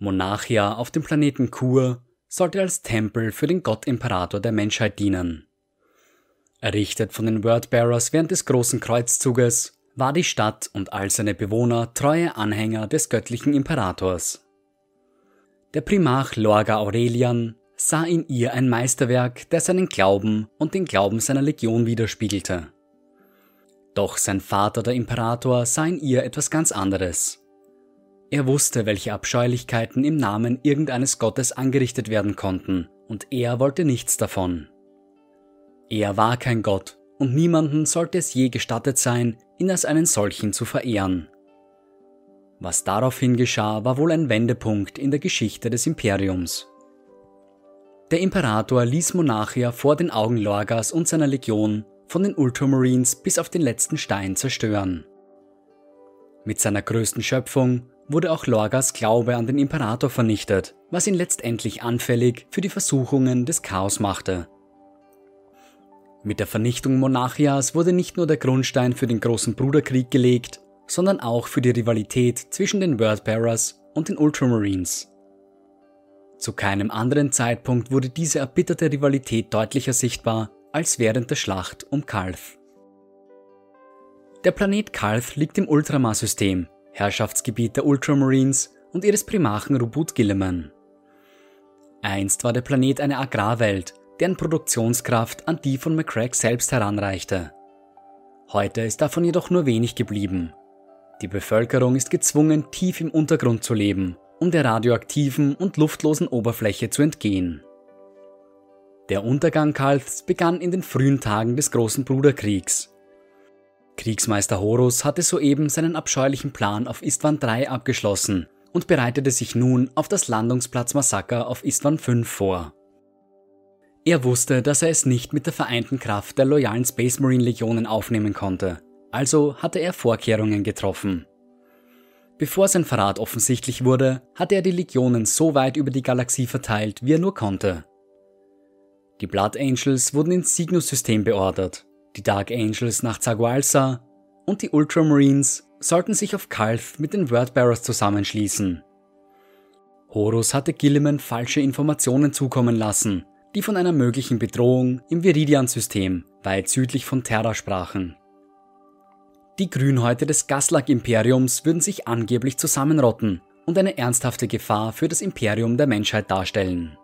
Monarchia auf dem Planeten Kur sollte als Tempel für den Gott-Imperator der Menschheit dienen. Errichtet von den Wordbearers während des Großen Kreuzzuges, war die Stadt und all seine Bewohner treue Anhänger des göttlichen Imperators. Der Primarch Lorga Aurelian sah in ihr ein Meisterwerk, der seinen Glauben und den Glauben seiner Legion widerspiegelte. Doch sein Vater, der Imperator, sah in ihr etwas ganz anderes. Er wusste, welche Abscheulichkeiten im Namen irgendeines Gottes angerichtet werden konnten, und er wollte nichts davon. Er war kein Gott, und niemanden sollte es je gestattet sein, ihn als einen solchen zu verehren. Was daraufhin geschah, war wohl ein Wendepunkt in der Geschichte des Imperiums. Der Imperator ließ Monarchia vor den Augen Lorgas und seiner Legion von den Ultramarines bis auf den letzten Stein zerstören. Mit seiner größten Schöpfung wurde auch Lorgas Glaube an den Imperator vernichtet, was ihn letztendlich anfällig für die Versuchungen des Chaos machte. Mit der Vernichtung Monarchias wurde nicht nur der Grundstein für den großen Bruderkrieg gelegt, sondern auch für die Rivalität zwischen den Wordbearers und den Ultramarines. Zu keinem anderen Zeitpunkt wurde diese erbitterte Rivalität deutlicher sichtbar als während der Schlacht um Kalth. Der Planet Kalth liegt im Ultramar-System, Herrschaftsgebiet der Ultramarines und ihres Primarchen Rubut Gilliman. Einst war der Planet eine Agrarwelt, deren Produktionskraft an die von McCrack selbst heranreichte. Heute ist davon jedoch nur wenig geblieben. Die Bevölkerung ist gezwungen, tief im Untergrund zu leben um der radioaktiven und luftlosen Oberfläche zu entgehen. Der Untergang Kalths begann in den frühen Tagen des Großen Bruderkriegs. Kriegsmeister Horus hatte soeben seinen abscheulichen Plan auf Istvan III abgeschlossen und bereitete sich nun auf das Landungsplatz-Massaker auf Istvan V vor. Er wusste, dass er es nicht mit der vereinten Kraft der loyalen Space Marine Legionen aufnehmen konnte, also hatte er Vorkehrungen getroffen. Bevor sein Verrat offensichtlich wurde, hatte er die Legionen so weit über die Galaxie verteilt, wie er nur konnte. Die Blood Angels wurden ins Cygnus-System beordert, die Dark Angels nach Zagualsa und die Ultramarines sollten sich auf Kalth mit den Wordbearers zusammenschließen. Horus hatte Gilliman falsche Informationen zukommen lassen, die von einer möglichen Bedrohung im Viridian-System weit südlich von Terra sprachen. Die Grünhäute des Gaslak-Imperiums würden sich angeblich zusammenrotten und eine ernsthafte Gefahr für das Imperium der Menschheit darstellen.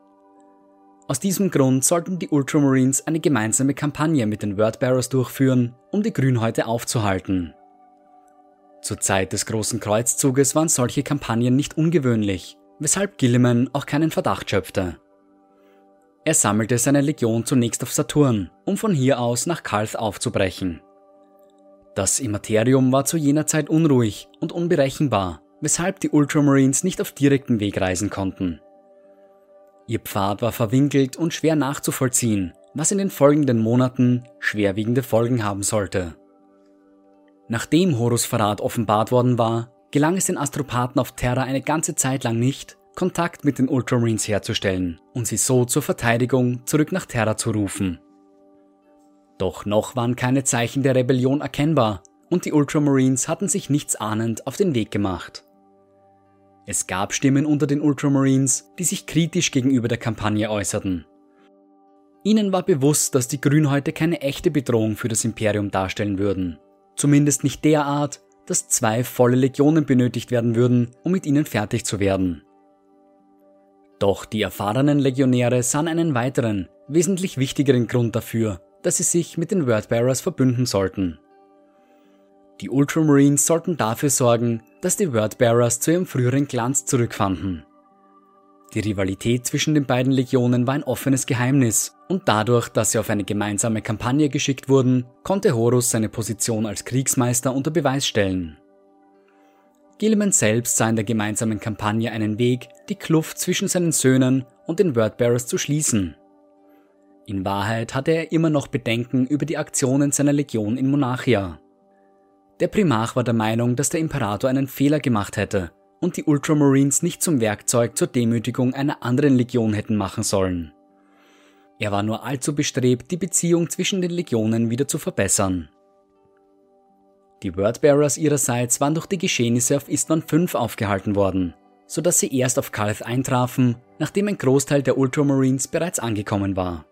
Aus diesem Grund sollten die Ultramarines eine gemeinsame Kampagne mit den Wordbearers durchführen, um die Grünhäute aufzuhalten. Zur Zeit des Großen Kreuzzuges waren solche Kampagnen nicht ungewöhnlich, weshalb Gilliman auch keinen Verdacht schöpfte. Er sammelte seine Legion zunächst auf Saturn, um von hier aus nach Kalth aufzubrechen. Das Immaterium war zu jener Zeit unruhig und unberechenbar, weshalb die Ultramarines nicht auf direktem Weg reisen konnten. Ihr Pfad war verwinkelt und schwer nachzuvollziehen, was in den folgenden Monaten schwerwiegende Folgen haben sollte. Nachdem Horus Verrat offenbart worden war, gelang es den Astropathen auf Terra eine ganze Zeit lang nicht, Kontakt mit den Ultramarines herzustellen und sie so zur Verteidigung zurück nach Terra zu rufen. Doch noch waren keine Zeichen der Rebellion erkennbar und die Ultramarines hatten sich nichts ahnend auf den Weg gemacht. Es gab Stimmen unter den Ultramarines, die sich kritisch gegenüber der Kampagne äußerten. Ihnen war bewusst, dass die Grünhäute keine echte Bedrohung für das Imperium darstellen würden. Zumindest nicht derart, dass zwei volle Legionen benötigt werden würden, um mit ihnen fertig zu werden. Doch die erfahrenen Legionäre sahen einen weiteren, wesentlich wichtigeren Grund dafür, dass sie sich mit den Wordbearers verbünden sollten. Die Ultramarines sollten dafür sorgen, dass die Wordbearers zu ihrem früheren Glanz zurückfanden. Die Rivalität zwischen den beiden Legionen war ein offenes Geheimnis und dadurch, dass sie auf eine gemeinsame Kampagne geschickt wurden, konnte Horus seine Position als Kriegsmeister unter Beweis stellen. Gilliman selbst sah in der gemeinsamen Kampagne einen Weg, die Kluft zwischen seinen Söhnen und den Wordbearers zu schließen. In Wahrheit hatte er immer noch Bedenken über die Aktionen seiner Legion in Monarchia. Der Primarch war der Meinung, dass der Imperator einen Fehler gemacht hätte und die Ultramarines nicht zum Werkzeug zur Demütigung einer anderen Legion hätten machen sollen. Er war nur allzu bestrebt, die Beziehung zwischen den Legionen wieder zu verbessern. Die Wordbearers ihrerseits waren durch die Geschehnisse auf Istvan V aufgehalten worden. sodass sie erst auf Calth eintrafen, nachdem ein Großteil der Ultramarines bereits angekommen war.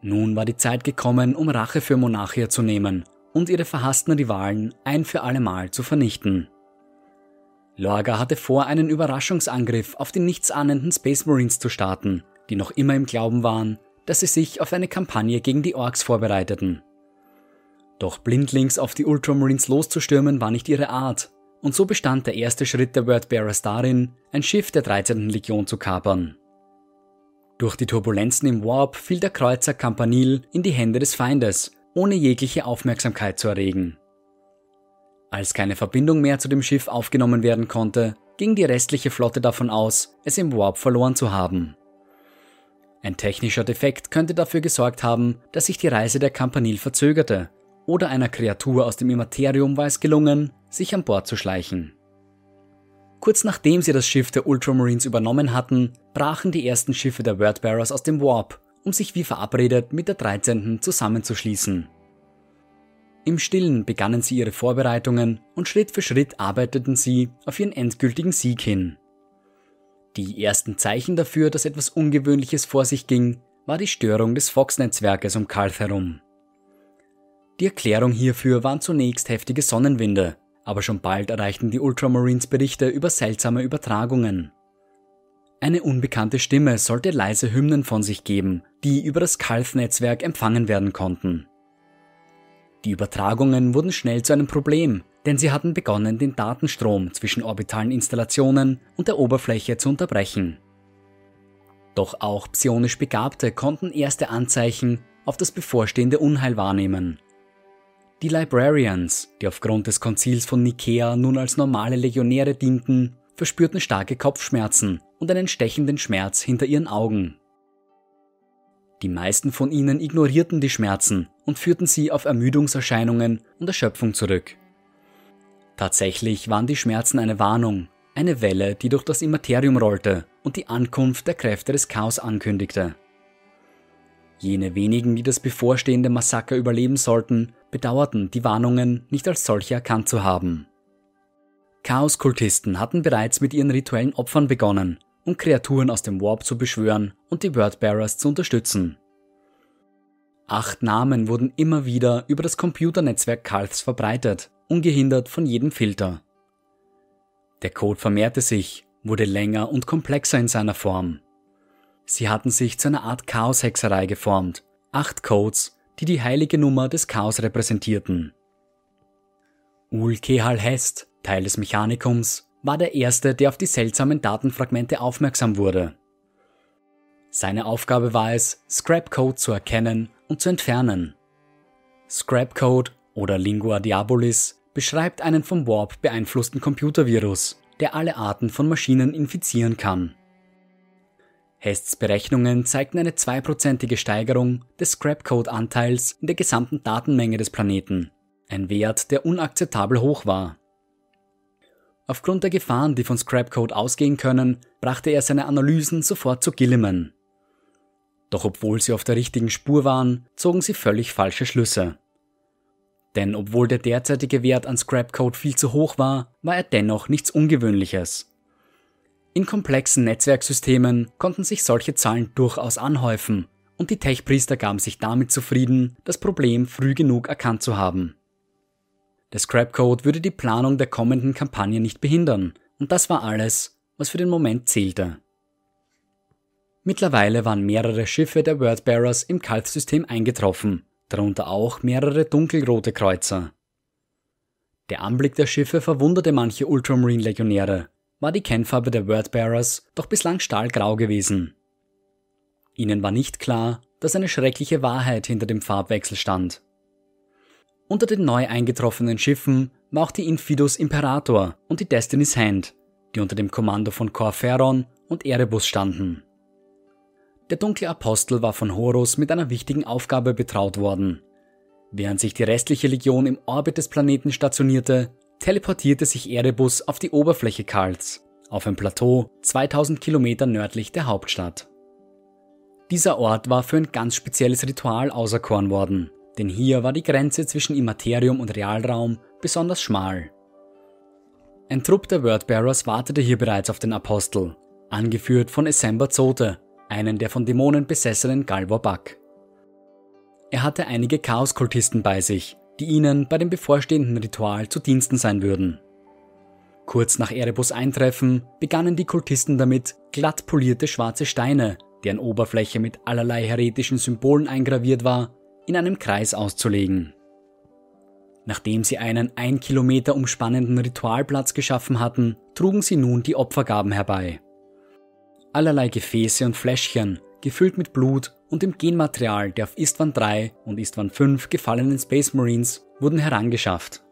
Nun war die Zeit gekommen, um Rache für Monarchia zu nehmen und ihre verhassten Rivalen ein für allemal zu vernichten. Lorga hatte vor, einen Überraschungsangriff auf die nichtsahnenden Space Marines zu starten, die noch immer im Glauben waren, dass sie sich auf eine Kampagne gegen die Orks vorbereiteten. Doch blindlings auf die Ultramarines loszustürmen war nicht ihre Art, und so bestand der erste Schritt der Wordbearers darin, ein Schiff der 13. Legion zu kapern. Durch die Turbulenzen im Warp fiel der Kreuzer Campanile in die Hände des Feindes, ohne jegliche Aufmerksamkeit zu erregen. Als keine Verbindung mehr zu dem Schiff aufgenommen werden konnte, ging die restliche Flotte davon aus, es im Warp verloren zu haben. Ein technischer Defekt könnte dafür gesorgt haben, dass sich die Reise der Campanile verzögerte, oder einer Kreatur aus dem Immaterium war es gelungen, sich an Bord zu schleichen. Kurz nachdem sie das Schiff der Ultramarines übernommen hatten, brachen die ersten Schiffe der Wordbearers aus dem Warp, um sich wie verabredet mit der 13. zusammenzuschließen. Im Stillen begannen sie ihre Vorbereitungen und Schritt für Schritt arbeiteten sie auf ihren endgültigen Sieg hin. Die ersten Zeichen dafür, dass etwas Ungewöhnliches vor sich ging, war die Störung des Fox-Netzwerkes um Karth herum. Die Erklärung hierfür waren zunächst heftige Sonnenwinde, aber schon bald erreichten die Ultramarines Berichte über seltsame Übertragungen. Eine unbekannte Stimme sollte leise Hymnen von sich geben, die über das Kalf-Netzwerk empfangen werden konnten. Die Übertragungen wurden schnell zu einem Problem, denn sie hatten begonnen, den Datenstrom zwischen orbitalen Installationen und der Oberfläche zu unterbrechen. Doch auch psionisch Begabte konnten erste Anzeichen auf das bevorstehende Unheil wahrnehmen. Die Librarians, die aufgrund des Konzils von Nikea nun als normale Legionäre dienten, verspürten starke Kopfschmerzen und einen stechenden Schmerz hinter ihren Augen. Die meisten von ihnen ignorierten die Schmerzen und führten sie auf Ermüdungserscheinungen und Erschöpfung zurück. Tatsächlich waren die Schmerzen eine Warnung, eine Welle, die durch das Immaterium rollte und die Ankunft der Kräfte des Chaos ankündigte. Jene wenigen, die das bevorstehende Massaker überleben sollten, bedauerten, die Warnungen nicht als solche erkannt zu haben. Chaos-Kultisten hatten bereits mit ihren rituellen Opfern begonnen, um Kreaturen aus dem Warp zu beschwören und die Wordbearers zu unterstützen. Acht Namen wurden immer wieder über das Computernetzwerk Kalths verbreitet, ungehindert von jedem Filter. Der Code vermehrte sich, wurde länger und komplexer in seiner Form. Sie hatten sich zu einer Art Chaos-Hexerei geformt. Acht Codes, die die heilige Nummer des Chaos repräsentierten. Ul Kehal Hest, Teil des Mechanikums, war der Erste, der auf die seltsamen Datenfragmente aufmerksam wurde. Seine Aufgabe war es, Scrapcode zu erkennen und zu entfernen. Scrapcode oder Lingua Diabolis beschreibt einen vom Warp beeinflussten Computervirus, der alle Arten von Maschinen infizieren kann. Hests Berechnungen zeigten eine zweiprozentige Steigerung des Scrapcode-Anteils in der gesamten Datenmenge des Planeten, ein Wert, der unakzeptabel hoch war. Aufgrund der Gefahren, die von Scrapcode ausgehen können, brachte er seine Analysen sofort zu Gilliman. Doch obwohl sie auf der richtigen Spur waren, zogen sie völlig falsche Schlüsse. Denn obwohl der derzeitige Wert an Scrapcode viel zu hoch war, war er dennoch nichts Ungewöhnliches. In komplexen Netzwerksystemen konnten sich solche Zahlen durchaus anhäufen und die Tech-Priester gaben sich damit zufrieden, das Problem früh genug erkannt zu haben. Der Scrapcode würde die Planung der kommenden Kampagne nicht behindern und das war alles, was für den Moment zählte. Mittlerweile waren mehrere Schiffe der Wordbearers im Kalf-System eingetroffen, darunter auch mehrere dunkelrote Kreuzer. Der Anblick der Schiffe verwunderte manche Ultramarine-Legionäre war die Kennfarbe der Wordbearers doch bislang stahlgrau gewesen. Ihnen war nicht klar, dass eine schreckliche Wahrheit hinter dem Farbwechsel stand. Unter den neu eingetroffenen Schiffen war auch die Infidus Imperator und die Destiny's Hand, die unter dem Kommando von Corferon und Erebus standen. Der dunkle Apostel war von Horus mit einer wichtigen Aufgabe betraut worden. Während sich die restliche Legion im Orbit des Planeten stationierte, teleportierte sich Erebus auf die Oberfläche Karls, auf ein Plateau 2000 Kilometer nördlich der Hauptstadt. Dieser Ort war für ein ganz spezielles Ritual auserkoren worden, denn hier war die Grenze zwischen Immaterium und Realraum besonders schmal. Ein Trupp der Wordbearers wartete hier bereits auf den Apostel, angeführt von Esember Zote, einen der von Dämonen besessenen Galvor Buck. Er hatte einige Chaoskultisten bei sich, die ihnen bei dem bevorstehenden Ritual zu Diensten sein würden. Kurz nach Erebus Eintreffen begannen die Kultisten damit, glatt polierte schwarze Steine, deren Oberfläche mit allerlei heretischen Symbolen eingraviert war, in einem Kreis auszulegen. Nachdem sie einen ein Kilometer umspannenden Ritualplatz geschaffen hatten, trugen sie nun die Opfergaben herbei. Allerlei Gefäße und Fläschchen, gefüllt mit Blut und dem Genmaterial der auf Istvan 3 und Istvan 5 gefallenen Space Marines, wurden herangeschafft.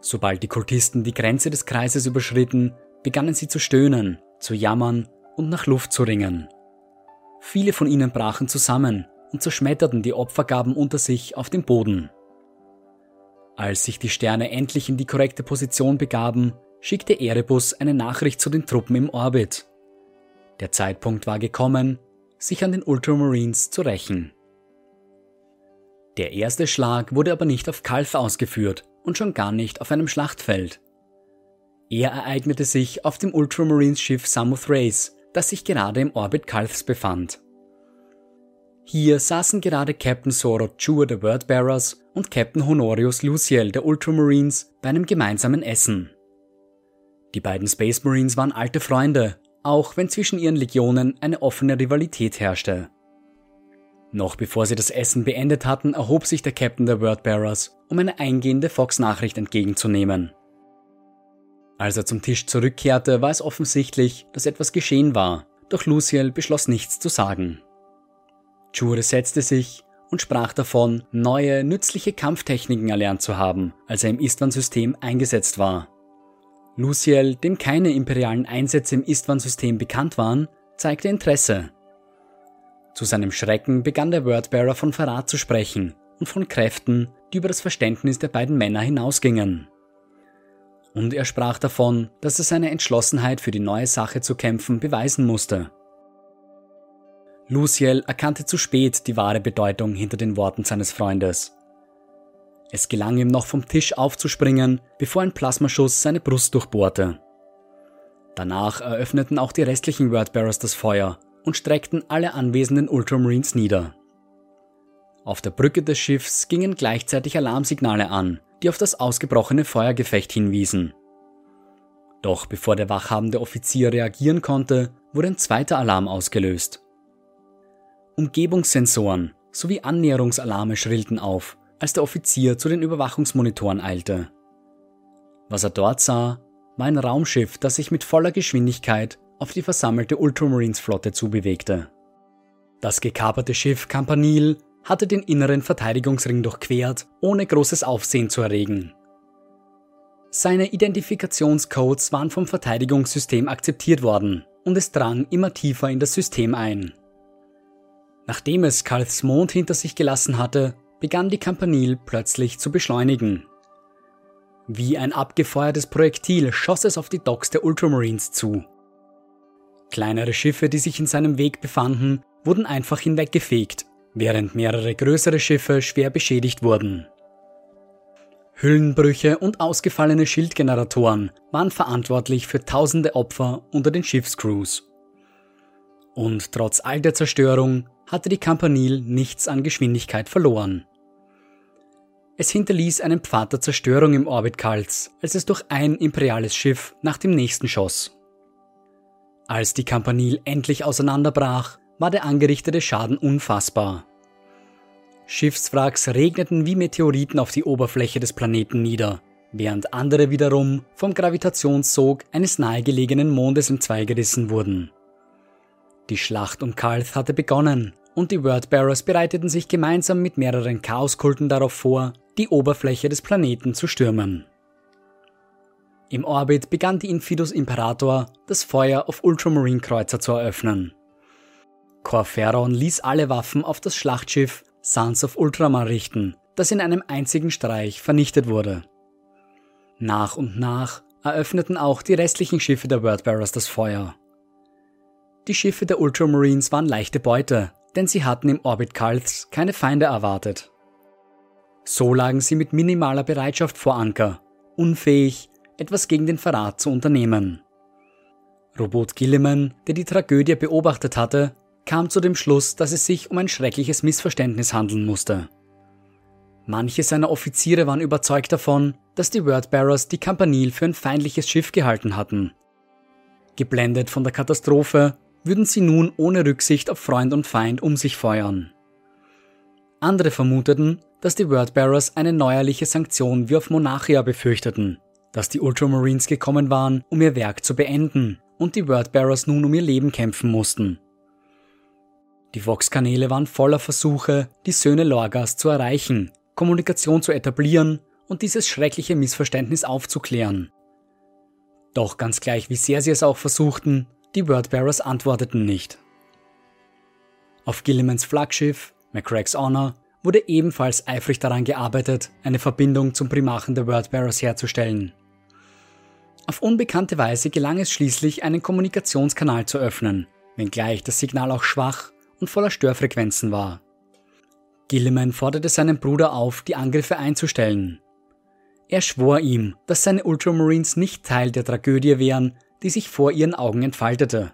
Sobald die Kultisten die Grenze des Kreises überschritten, begannen sie zu stöhnen, zu jammern und nach Luft zu ringen. Viele von ihnen brachen zusammen und zerschmetterten die Opfergaben unter sich auf dem Boden. Als sich die Sterne endlich in die korrekte Position begaben, schickte Erebus eine Nachricht zu den Truppen im Orbit. Der Zeitpunkt war gekommen, sich an den Ultramarines zu rächen. Der erste Schlag wurde aber nicht auf Kalf ausgeführt und schon gar nicht auf einem Schlachtfeld. Er ereignete sich auf dem Ultramarines-Schiff Samuth Race, das sich gerade im Orbit Kalfs befand. Hier saßen gerade Captain Sorot Chua der Wordbearers und Captain Honorius Luciel der Ultramarines bei einem gemeinsamen Essen. Die beiden Space Marines waren alte Freunde, auch wenn zwischen ihren Legionen eine offene Rivalität herrschte. Noch bevor sie das Essen beendet hatten, erhob sich der Captain der Wordbearers, um eine eingehende Fox-Nachricht entgegenzunehmen. Als er zum Tisch zurückkehrte, war es offensichtlich, dass etwas geschehen war, doch Luciel beschloss nichts zu sagen. Chure setzte sich und sprach davon, neue, nützliche Kampftechniken erlernt zu haben, als er im Istvan-System eingesetzt war. Luciel, dem keine imperialen Einsätze im Istvan-System bekannt waren, zeigte Interesse. Zu seinem Schrecken begann der Wordbearer von Verrat zu sprechen und von Kräften, die über das Verständnis der beiden Männer hinausgingen. Und er sprach davon, dass er seine Entschlossenheit für die neue Sache zu kämpfen beweisen musste. Luciel erkannte zu spät die wahre Bedeutung hinter den Worten seines Freundes. Es gelang ihm noch vom Tisch aufzuspringen, bevor ein Plasmaschuss seine Brust durchbohrte. Danach eröffneten auch die restlichen Wordbearers das Feuer und streckten alle anwesenden Ultramarines nieder. Auf der Brücke des Schiffs gingen gleichzeitig Alarmsignale an, die auf das ausgebrochene Feuergefecht hinwiesen. Doch bevor der wachhabende Offizier reagieren konnte, wurde ein zweiter Alarm ausgelöst. Umgebungssensoren sowie Annäherungsalarme schrillten auf, als der Offizier zu den Überwachungsmonitoren eilte. Was er dort sah, war ein Raumschiff, das sich mit voller Geschwindigkeit auf die versammelte Ultramarines-Flotte zubewegte. Das gekaperte Schiff Campanile hatte den inneren Verteidigungsring durchquert, ohne großes Aufsehen zu erregen. Seine Identifikationscodes waren vom Verteidigungssystem akzeptiert worden und es drang immer tiefer in das System ein. Nachdem es Kalths Mond hinter sich gelassen hatte, begann die Campanile plötzlich zu beschleunigen. Wie ein abgefeuertes Projektil schoss es auf die Docks der Ultramarines zu. Kleinere Schiffe, die sich in seinem Weg befanden, wurden einfach hinweggefegt, während mehrere größere Schiffe schwer beschädigt wurden. Hüllenbrüche und ausgefallene Schildgeneratoren waren verantwortlich für tausende Opfer unter den Schiffscrews. Und trotz all der Zerstörung hatte die Campanile nichts an Geschwindigkeit verloren. Es hinterließ einen Pfad der Zerstörung im Orbit Karls, als es durch ein imperiales Schiff nach dem nächsten schoss. Als die Campanile endlich auseinanderbrach, war der angerichtete Schaden unfassbar. Schiffswracks regneten wie Meteoriten auf die Oberfläche des Planeten nieder, während andere wiederum vom Gravitationssog eines nahegelegenen Mondes entzweigerissen wurden. Die Schlacht um Kalth hatte begonnen und die Wordbearers bereiteten sich gemeinsam mit mehreren Chaoskulten darauf vor, die Oberfläche des Planeten zu stürmen. Im Orbit begann die Infidus Imperator, das Feuer auf Ultramarine-Kreuzer zu eröffnen. Corferon ließ alle Waffen auf das Schlachtschiff Sons of Ultramar richten, das in einem einzigen Streich vernichtet wurde. Nach und nach eröffneten auch die restlichen Schiffe der Wordbearers das Feuer. Die Schiffe der Ultramarines waren leichte Beute, denn sie hatten im Orbit Kalths keine Feinde erwartet. So lagen sie mit minimaler Bereitschaft vor Anker, unfähig, etwas gegen den Verrat zu unternehmen. Robot Gilliman, der die Tragödie beobachtet hatte, kam zu dem Schluss, dass es sich um ein schreckliches Missverständnis handeln musste. Manche seiner Offiziere waren überzeugt davon, dass die Wordbearers die Campanile für ein feindliches Schiff gehalten hatten. Geblendet von der Katastrophe würden sie nun ohne Rücksicht auf Freund und Feind um sich feuern. Andere vermuteten, dass die Wordbearers eine neuerliche Sanktion wie auf Monarchia befürchteten, dass die Ultramarines gekommen waren, um ihr Werk zu beenden und die Wordbearers nun um ihr Leben kämpfen mussten. Die Vox-Kanäle waren voller Versuche, die Söhne Lorgas zu erreichen, Kommunikation zu etablieren und dieses schreckliche Missverständnis aufzuklären. Doch ganz gleich wie sehr sie es auch versuchten, die Wordbearers antworteten nicht. Auf Gillimans Flaggschiff, McCrack's Honor, wurde ebenfalls eifrig daran gearbeitet, eine Verbindung zum Primachen der Wordbearers herzustellen. Auf unbekannte Weise gelang es schließlich, einen Kommunikationskanal zu öffnen, wenngleich das Signal auch schwach und voller Störfrequenzen war. Gilliman forderte seinen Bruder auf, die Angriffe einzustellen. Er schwor ihm, dass seine Ultramarines nicht Teil der Tragödie wären, die sich vor ihren Augen entfaltete.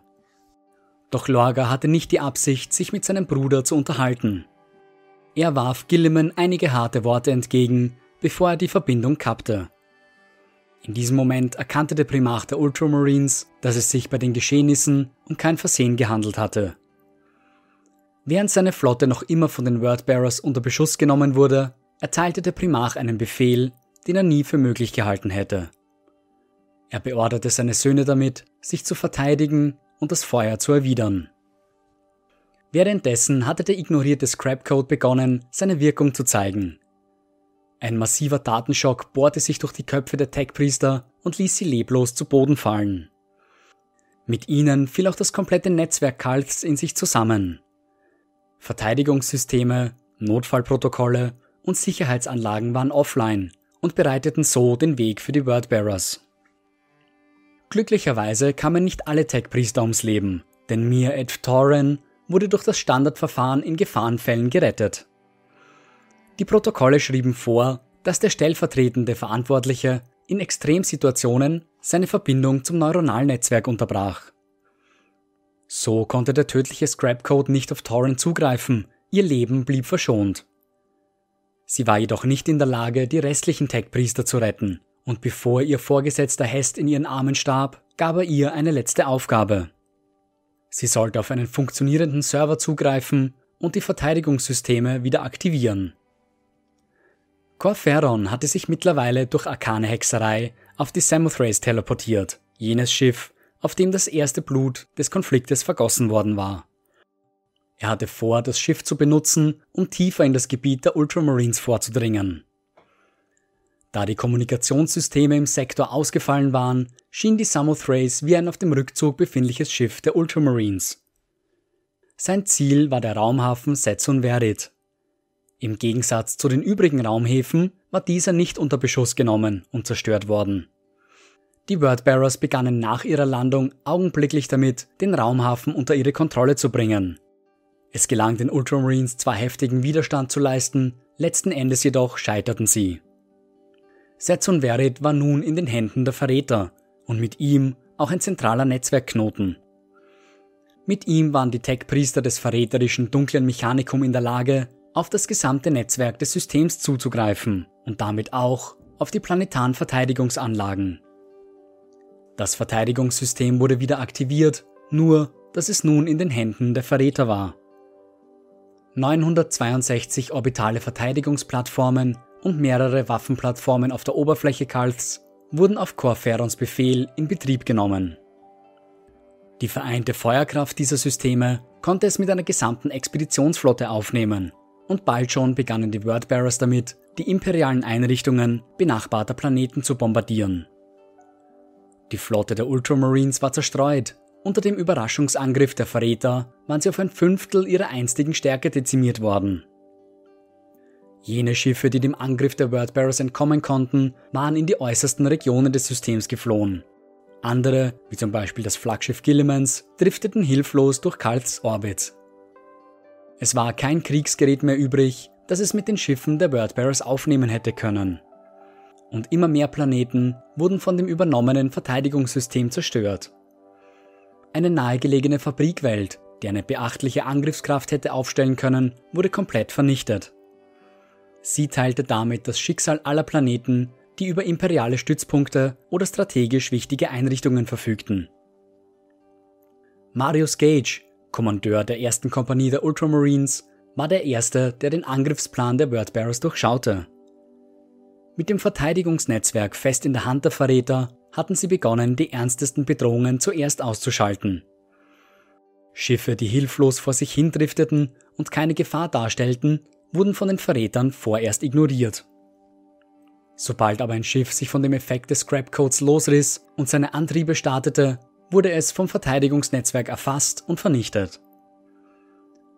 Doch Lorga hatte nicht die Absicht, sich mit seinem Bruder zu unterhalten. Er warf Gilliman einige harte Worte entgegen, bevor er die Verbindung kappte. In diesem Moment erkannte der Primarch der Ultramarines, dass es sich bei den Geschehnissen um kein Versehen gehandelt hatte. Während seine Flotte noch immer von den Wordbearers unter Beschuss genommen wurde, erteilte der Primarch einen Befehl, den er nie für möglich gehalten hätte. Er beorderte seine Söhne damit, sich zu verteidigen und das Feuer zu erwidern. Währenddessen hatte der ignorierte Scrapcode begonnen, seine Wirkung zu zeigen. Ein massiver Datenschock bohrte sich durch die Köpfe der Tech-Priester und ließ sie leblos zu Boden fallen. Mit ihnen fiel auch das komplette Netzwerk Kalths in sich zusammen. Verteidigungssysteme, Notfallprotokolle und Sicherheitsanlagen waren offline und bereiteten so den Weg für die Wordbearers. Glücklicherweise kamen nicht alle Tech-Priester ums Leben, denn Mir Ed Torren wurde durch das Standardverfahren in Gefahrenfällen gerettet. Die Protokolle schrieben vor, dass der stellvertretende Verantwortliche in Extremsituationen seine Verbindung zum Neuronalnetzwerk unterbrach. So konnte der tödliche Scrapcode nicht auf Torren zugreifen, ihr Leben blieb verschont. Sie war jedoch nicht in der Lage, die restlichen Tech-Priester zu retten, und bevor ihr Vorgesetzter Hest in ihren Armen starb, gab er ihr eine letzte Aufgabe. Sie sollte auf einen funktionierenden Server zugreifen und die Verteidigungssysteme wieder aktivieren. Corferon hatte sich mittlerweile durch arkane Hexerei auf die Samothrace teleportiert, jenes Schiff, auf dem das erste Blut des Konfliktes vergossen worden war. Er hatte vor, das Schiff zu benutzen, um tiefer in das Gebiet der Ultramarines vorzudringen. Da die Kommunikationssysteme im Sektor ausgefallen waren, schien die Samothrace wie ein auf dem Rückzug befindliches Schiff der Ultramarines. Sein Ziel war der Raumhafen Setsun Verit, im Gegensatz zu den übrigen Raumhäfen war dieser nicht unter Beschuss genommen und zerstört worden. Die Wordbearers begannen nach ihrer Landung augenblicklich damit, den Raumhafen unter ihre Kontrolle zu bringen. Es gelang den Ultramarines zwar heftigen Widerstand zu leisten, letzten Endes jedoch scheiterten sie. Setsun Verit war nun in den Händen der Verräter und mit ihm auch ein zentraler Netzwerkknoten. Mit ihm waren die Tech-Priester des verräterischen dunklen Mechanikum in der Lage, auf das gesamte Netzwerk des Systems zuzugreifen und damit auch auf die planetaren Verteidigungsanlagen. Das Verteidigungssystem wurde wieder aktiviert, nur dass es nun in den Händen der Verräter war. 962 orbitale Verteidigungsplattformen und mehrere Waffenplattformen auf der Oberfläche Kalths wurden auf Corferons Befehl in Betrieb genommen. Die vereinte Feuerkraft dieser Systeme konnte es mit einer gesamten Expeditionsflotte aufnehmen und bald schon begannen die Wordbearers damit, die imperialen Einrichtungen benachbarter Planeten zu bombardieren. Die Flotte der Ultramarines war zerstreut. Unter dem Überraschungsangriff der Verräter waren sie auf ein Fünftel ihrer einstigen Stärke dezimiert worden. Jene Schiffe, die dem Angriff der Wordbearers entkommen konnten, waren in die äußersten Regionen des Systems geflohen. Andere, wie zum Beispiel das Flaggschiff Gillimans, drifteten hilflos durch Kalts Orbit. Es war kein Kriegsgerät mehr übrig, das es mit den Schiffen der Wordbearers aufnehmen hätte können. und immer mehr Planeten wurden von dem übernommenen Verteidigungssystem zerstört. Eine nahegelegene Fabrikwelt, die eine beachtliche Angriffskraft hätte aufstellen können, wurde komplett vernichtet. Sie teilte damit das Schicksal aller Planeten, die über imperiale Stützpunkte oder strategisch wichtige Einrichtungen verfügten. Marius Gage, Kommandeur der ersten Kompanie der Ultramarines, war der Erste, der den Angriffsplan der Wordbearers durchschaute. Mit dem Verteidigungsnetzwerk fest in der Hand der Verräter hatten sie begonnen, die ernstesten Bedrohungen zuerst auszuschalten. Schiffe, die hilflos vor sich hindrifteten und keine Gefahr darstellten, wurden von den Verrätern vorerst ignoriert. Sobald aber ein Schiff sich von dem Effekt des Scrapcodes losriss und seine Antriebe startete, wurde es vom Verteidigungsnetzwerk erfasst und vernichtet.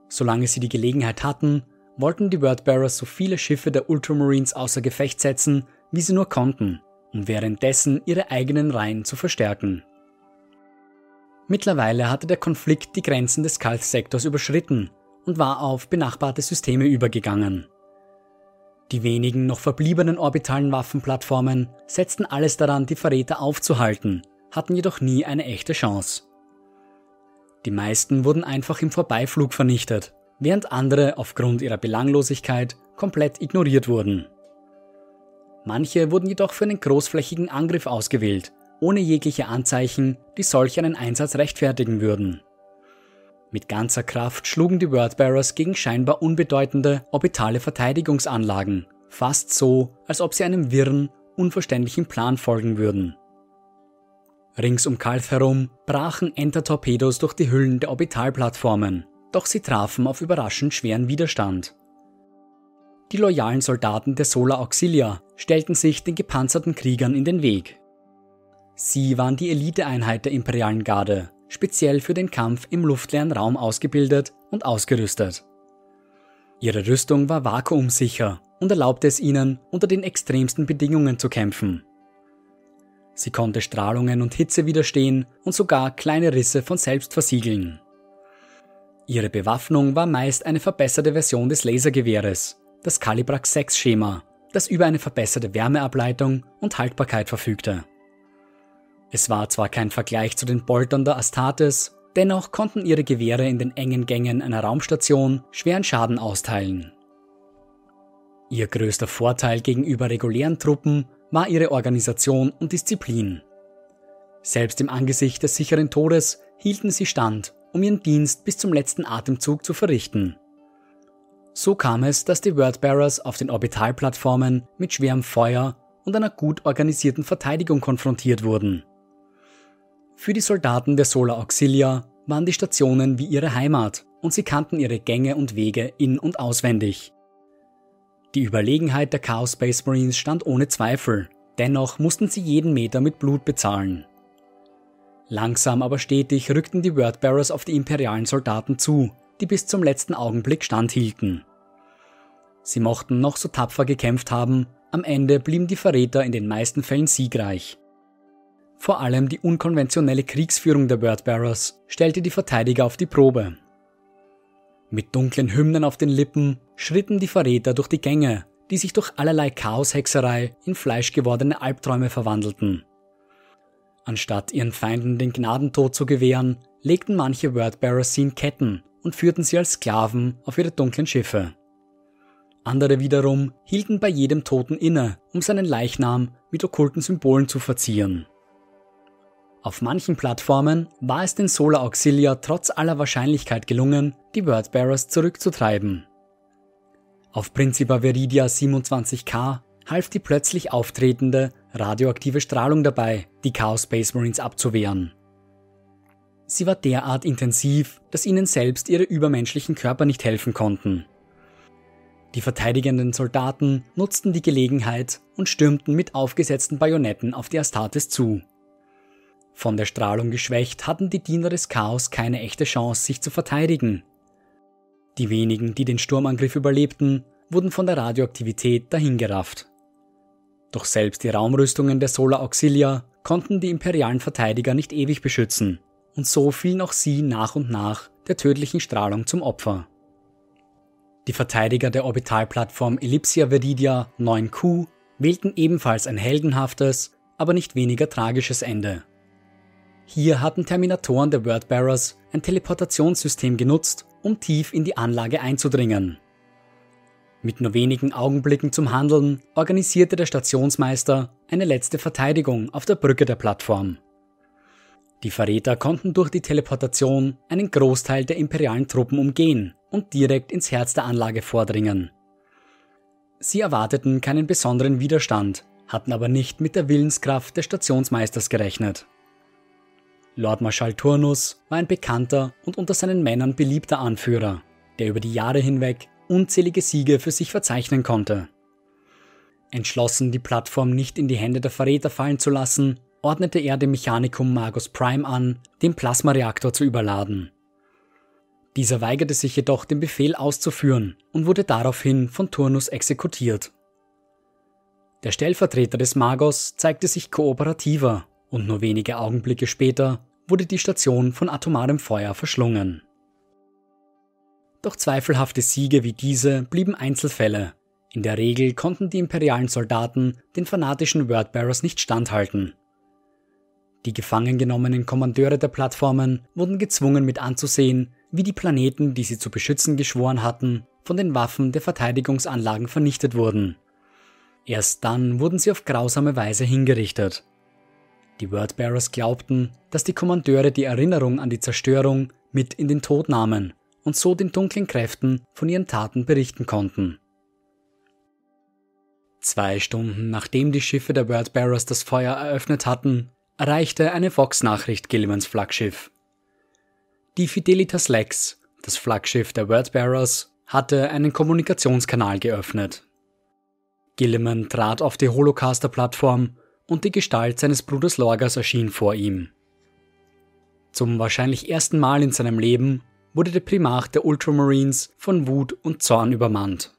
Solange sie die Gelegenheit hatten, wollten die Wordbearers so viele Schiffe der Ultramarines außer Gefecht setzen, wie sie nur konnten, um währenddessen ihre eigenen Reihen zu verstärken. Mittlerweile hatte der Konflikt die Grenzen des Kalth-Sektors überschritten und war auf benachbarte Systeme übergegangen. Die wenigen noch verbliebenen orbitalen Waffenplattformen setzten alles daran, die Verräter aufzuhalten, hatten jedoch nie eine echte Chance. Die meisten wurden einfach im Vorbeiflug vernichtet, während andere aufgrund ihrer Belanglosigkeit komplett ignoriert wurden. Manche wurden jedoch für einen großflächigen Angriff ausgewählt, ohne jegliche Anzeichen, die solch einen Einsatz rechtfertigen würden. Mit ganzer Kraft schlugen die Wordbearers gegen scheinbar unbedeutende orbitale Verteidigungsanlagen, fast so, als ob sie einem wirren, unverständlichen Plan folgen würden. Rings um Kalth herum brachen Enter-Torpedos durch die Hüllen der Orbitalplattformen, doch sie trafen auf überraschend schweren Widerstand. Die loyalen Soldaten der Solar Auxilia stellten sich den gepanzerten Kriegern in den Weg. Sie waren die Eliteeinheit der imperialen Garde speziell für den Kampf im luftleeren Raum ausgebildet und ausgerüstet. Ihre Rüstung war vakuumsicher und erlaubte es ihnen, unter den extremsten Bedingungen zu kämpfen. Sie konnte Strahlungen und Hitze widerstehen und sogar kleine Risse von selbst versiegeln. Ihre Bewaffnung war meist eine verbesserte Version des Lasergewehres, das Calibrax 6 Schema, das über eine verbesserte Wärmeableitung und Haltbarkeit verfügte. Es war zwar kein Vergleich zu den Boltern der Astartes, dennoch konnten ihre Gewehre in den engen Gängen einer Raumstation schweren Schaden austeilen. Ihr größter Vorteil gegenüber regulären Truppen war ihre Organisation und Disziplin. Selbst im Angesicht des sicheren Todes hielten sie stand, um ihren Dienst bis zum letzten Atemzug zu verrichten. So kam es, dass die Wordbearers auf den Orbitalplattformen mit schwerem Feuer und einer gut organisierten Verteidigung konfrontiert wurden. Für die Soldaten der Solar Auxilia waren die Stationen wie ihre Heimat und sie kannten ihre Gänge und Wege in- und auswendig. Die Überlegenheit der Chaos Space Marines stand ohne Zweifel, dennoch mussten sie jeden Meter mit Blut bezahlen. Langsam aber stetig rückten die Wordbearers auf die imperialen Soldaten zu, die bis zum letzten Augenblick standhielten. Sie mochten noch so tapfer gekämpft haben, am Ende blieben die Verräter in den meisten Fällen siegreich. Vor allem die unkonventionelle Kriegsführung der Wordbearers stellte die Verteidiger auf die Probe. Mit dunklen Hymnen auf den Lippen schritten die Verräter durch die Gänge, die sich durch allerlei Chaoshexerei in fleischgewordene Albträume verwandelten. Anstatt ihren Feinden den Gnadentod zu gewähren, legten manche Wordbearers sie in Ketten und führten sie als Sklaven auf ihre dunklen Schiffe. Andere wiederum hielten bei jedem Toten inne, um seinen Leichnam mit okkulten Symbolen zu verzieren. Auf manchen Plattformen war es den Solar Auxilia trotz aller Wahrscheinlichkeit gelungen, die Wordbearers zurückzutreiben. Auf Principa Veridia 27K half die plötzlich auftretende radioaktive Strahlung dabei, die Chaos Space Marines abzuwehren. Sie war derart intensiv, dass ihnen selbst ihre übermenschlichen Körper nicht helfen konnten. Die verteidigenden Soldaten nutzten die Gelegenheit und stürmten mit aufgesetzten Bajonetten auf die Astartes zu. Von der Strahlung geschwächt hatten die Diener des Chaos keine echte Chance, sich zu verteidigen. Die wenigen, die den Sturmangriff überlebten, wurden von der Radioaktivität dahingerafft. Doch selbst die Raumrüstungen der Solar Auxilia konnten die imperialen Verteidiger nicht ewig beschützen, und so fielen auch sie nach und nach der tödlichen Strahlung zum Opfer. Die Verteidiger der Orbitalplattform Ellipsia Veridia 9Q wählten ebenfalls ein heldenhaftes, aber nicht weniger tragisches Ende. Hier hatten Terminatoren der Wordbearers ein Teleportationssystem genutzt, um tief in die Anlage einzudringen. Mit nur wenigen Augenblicken zum Handeln organisierte der Stationsmeister eine letzte Verteidigung auf der Brücke der Plattform. Die Verräter konnten durch die Teleportation einen Großteil der imperialen Truppen umgehen und direkt ins Herz der Anlage vordringen. Sie erwarteten keinen besonderen Widerstand, hatten aber nicht mit der Willenskraft des Stationsmeisters gerechnet. Lord Marschall Turnus war ein bekannter und unter seinen Männern beliebter Anführer, der über die Jahre hinweg unzählige Siege für sich verzeichnen konnte. Entschlossen, die Plattform nicht in die Hände der Verräter fallen zu lassen, ordnete er dem Mechanikum Magus Prime an, den Plasmareaktor zu überladen. Dieser weigerte sich jedoch, den Befehl auszuführen und wurde daraufhin von Turnus exekutiert. Der Stellvertreter des Magos zeigte sich kooperativer und nur wenige Augenblicke später wurde die Station von atomarem Feuer verschlungen. Doch zweifelhafte Siege wie diese blieben Einzelfälle. In der Regel konnten die imperialen Soldaten den fanatischen Wordbearers nicht standhalten. Die gefangen genommenen Kommandeure der Plattformen wurden gezwungen mit anzusehen, wie die Planeten, die sie zu beschützen geschworen hatten, von den Waffen der Verteidigungsanlagen vernichtet wurden. Erst dann wurden sie auf grausame Weise hingerichtet. Die Wordbearers glaubten, dass die Kommandeure die Erinnerung an die Zerstörung mit in den Tod nahmen und so den dunklen Kräften von ihren Taten berichten konnten. Zwei Stunden nachdem die Schiffe der Wordbearers das Feuer eröffnet hatten, erreichte eine Fox-Nachricht Gillimans Flaggschiff. Die Fidelitas Lex, das Flaggschiff der Wordbearers, hatte einen Kommunikationskanal geöffnet. Gilliman trat auf die Holocaster-Plattform und die Gestalt seines Bruders Lorgas erschien vor ihm. Zum wahrscheinlich ersten Mal in seinem Leben wurde der Primarch der Ultramarines von Wut und Zorn übermannt.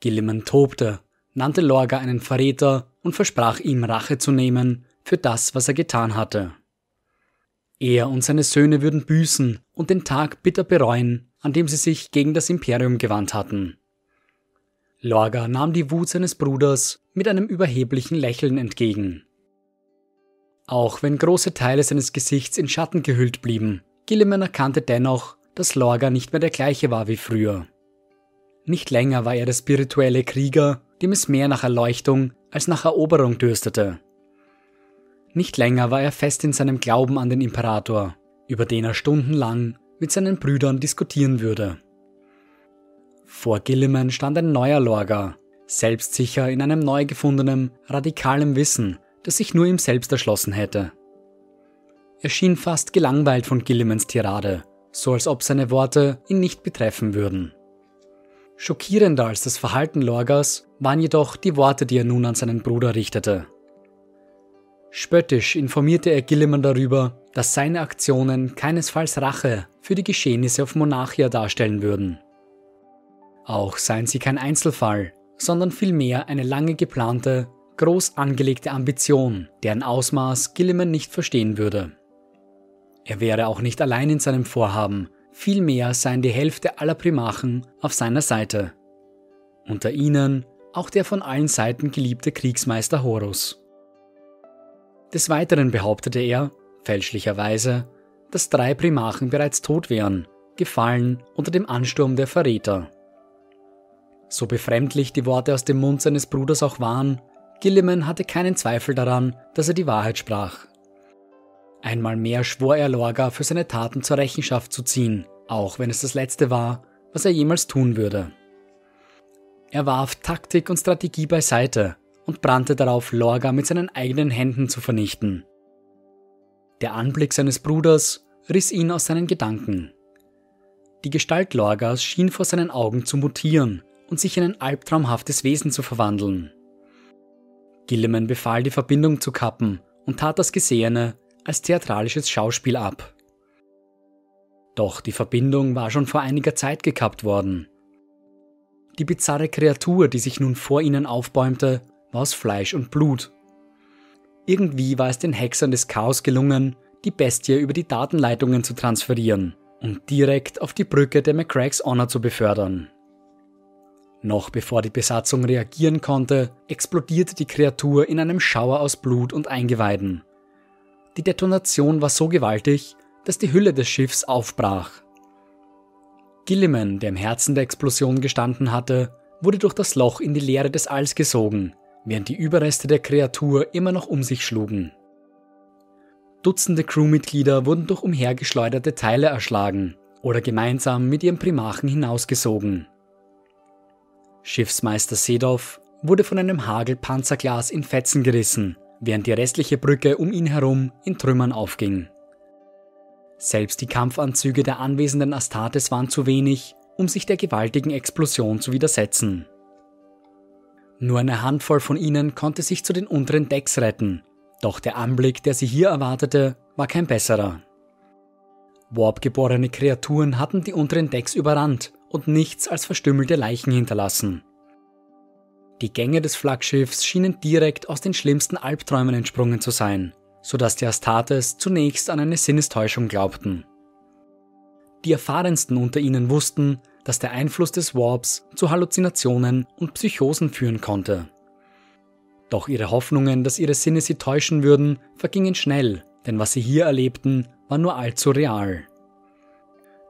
Gilliman tobte, nannte Lorga einen Verräter und versprach ihm Rache zu nehmen für das, was er getan hatte. Er und seine Söhne würden büßen und den Tag bitter bereuen, an dem sie sich gegen das Imperium gewandt hatten. Lorga nahm die Wut seines Bruders mit einem überheblichen Lächeln entgegen. Auch wenn große Teile seines Gesichts in Schatten gehüllt blieben, Gilliman erkannte dennoch, dass Lorga nicht mehr der gleiche war wie früher. Nicht länger war er der spirituelle Krieger, dem es mehr nach Erleuchtung als nach Eroberung dürstete. Nicht länger war er fest in seinem Glauben an den Imperator, über den er stundenlang mit seinen Brüdern diskutieren würde. Vor Gilliman stand ein neuer Lorga, selbstsicher in einem neu gefundenen, radikalen Wissen, das sich nur ihm selbst erschlossen hätte. Er schien fast gelangweilt von Gillimans Tirade, so als ob seine Worte ihn nicht betreffen würden. Schockierender als das Verhalten Lorgas waren jedoch die Worte, die er nun an seinen Bruder richtete. Spöttisch informierte er Gilliman darüber, dass seine Aktionen keinesfalls Rache für die Geschehnisse auf Monarchia darstellen würden. Auch seien sie kein Einzelfall, sondern vielmehr eine lange geplante, groß angelegte Ambition, deren Ausmaß Gilliman nicht verstehen würde. Er wäre auch nicht allein in seinem Vorhaben, vielmehr seien die Hälfte aller Primachen auf seiner Seite. Unter ihnen auch der von allen Seiten geliebte Kriegsmeister Horus. Des Weiteren behauptete er, fälschlicherweise, dass drei Primachen bereits tot wären, gefallen unter dem Ansturm der Verräter. So befremdlich die Worte aus dem Mund seines Bruders auch waren, Gilliman hatte keinen Zweifel daran, dass er die Wahrheit sprach. Einmal mehr schwor er Lorga für seine Taten zur Rechenschaft zu ziehen, auch wenn es das letzte war, was er jemals tun würde. Er warf Taktik und Strategie beiseite und brannte darauf, Lorga mit seinen eigenen Händen zu vernichten. Der Anblick seines Bruders riss ihn aus seinen Gedanken. Die Gestalt Lorgas schien vor seinen Augen zu mutieren und sich in ein albtraumhaftes Wesen zu verwandeln. Gilliman befahl, die Verbindung zu kappen und tat das Gesehene als theatralisches Schauspiel ab. Doch die Verbindung war schon vor einiger Zeit gekappt worden. Die bizarre Kreatur, die sich nun vor ihnen aufbäumte, war aus Fleisch und Blut. Irgendwie war es den Hexern des Chaos gelungen, die Bestie über die Datenleitungen zu transferieren und direkt auf die Brücke der McCracks Honor zu befördern. Noch bevor die Besatzung reagieren konnte, explodierte die Kreatur in einem Schauer aus Blut und Eingeweiden. Die Detonation war so gewaltig, dass die Hülle des Schiffs aufbrach. Gilliman, der im Herzen der Explosion gestanden hatte, wurde durch das Loch in die Leere des Alls gesogen, während die Überreste der Kreatur immer noch um sich schlugen. Dutzende Crewmitglieder wurden durch umhergeschleuderte Teile erschlagen oder gemeinsam mit ihrem Primachen hinausgesogen. Schiffsmeister Sedov wurde von einem Hagel Panzerglas in Fetzen gerissen, während die restliche Brücke um ihn herum in Trümmern aufging. Selbst die Kampfanzüge der anwesenden Astartes waren zu wenig, um sich der gewaltigen Explosion zu widersetzen. Nur eine Handvoll von ihnen konnte sich zu den unteren Decks retten, doch der Anblick, der sie hier erwartete, war kein besserer. Warp-geborene Kreaturen hatten die unteren Decks überrannt und nichts als verstümmelte Leichen hinterlassen. Die Gänge des Flaggschiffs schienen direkt aus den schlimmsten Albträumen entsprungen zu sein, sodass die Astartes zunächst an eine Sinnestäuschung glaubten. Die erfahrensten unter ihnen wussten, dass der Einfluss des Warps zu Halluzinationen und Psychosen führen konnte. Doch ihre Hoffnungen, dass ihre Sinne sie täuschen würden, vergingen schnell, denn was sie hier erlebten, war nur allzu real.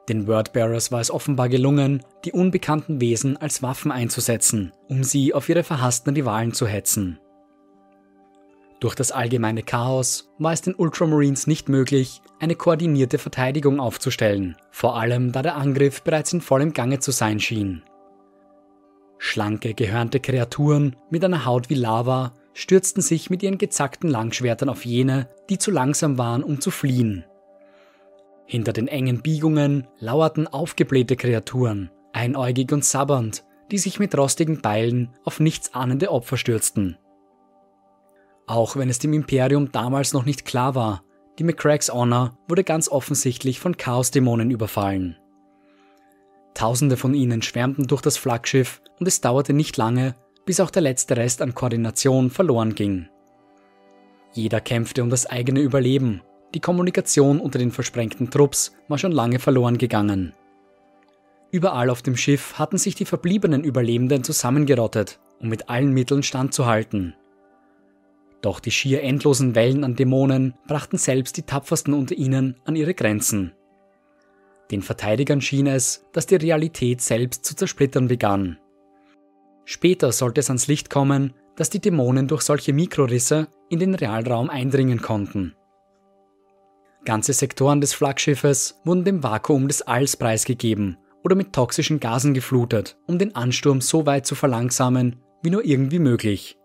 Den Wordbearers war es offenbar gelungen, die unbekannten Wesen als Waffen einzusetzen, um sie auf ihre verhassten Rivalen zu hetzen. Durch das allgemeine Chaos war es den Ultramarines nicht möglich, eine koordinierte Verteidigung aufzustellen, vor allem da der Angriff bereits in vollem Gange zu sein schien. Schlanke, gehörnte Kreaturen mit einer Haut wie Lava stürzten sich mit ihren gezackten Langschwertern auf jene, die zu langsam waren, um zu fliehen. Hinter den engen Biegungen lauerten aufgeblähte Kreaturen, einäugig und sabbernd, die sich mit rostigen Beilen auf nichtsahnende Opfer stürzten. Auch wenn es dem Imperium damals noch nicht klar war, die McCracks Honor wurde ganz offensichtlich von Chaosdämonen überfallen. Tausende von ihnen schwärmten durch das Flaggschiff und es dauerte nicht lange, bis auch der letzte Rest an Koordination verloren ging. Jeder kämpfte um das eigene Überleben, die Kommunikation unter den versprengten Trupps war schon lange verloren gegangen. Überall auf dem Schiff hatten sich die verbliebenen Überlebenden zusammengerottet, um mit allen Mitteln standzuhalten. Doch die schier endlosen Wellen an Dämonen brachten selbst die tapfersten unter ihnen an ihre Grenzen. Den Verteidigern schien es, dass die Realität selbst zu zersplittern begann. Später sollte es ans Licht kommen, dass die Dämonen durch solche Mikrorisse in den Realraum eindringen konnten. Ganze Sektoren des Flaggschiffes wurden dem Vakuum des Alls preisgegeben oder mit toxischen Gasen geflutet, um den Ansturm so weit zu verlangsamen, wie nur irgendwie möglich.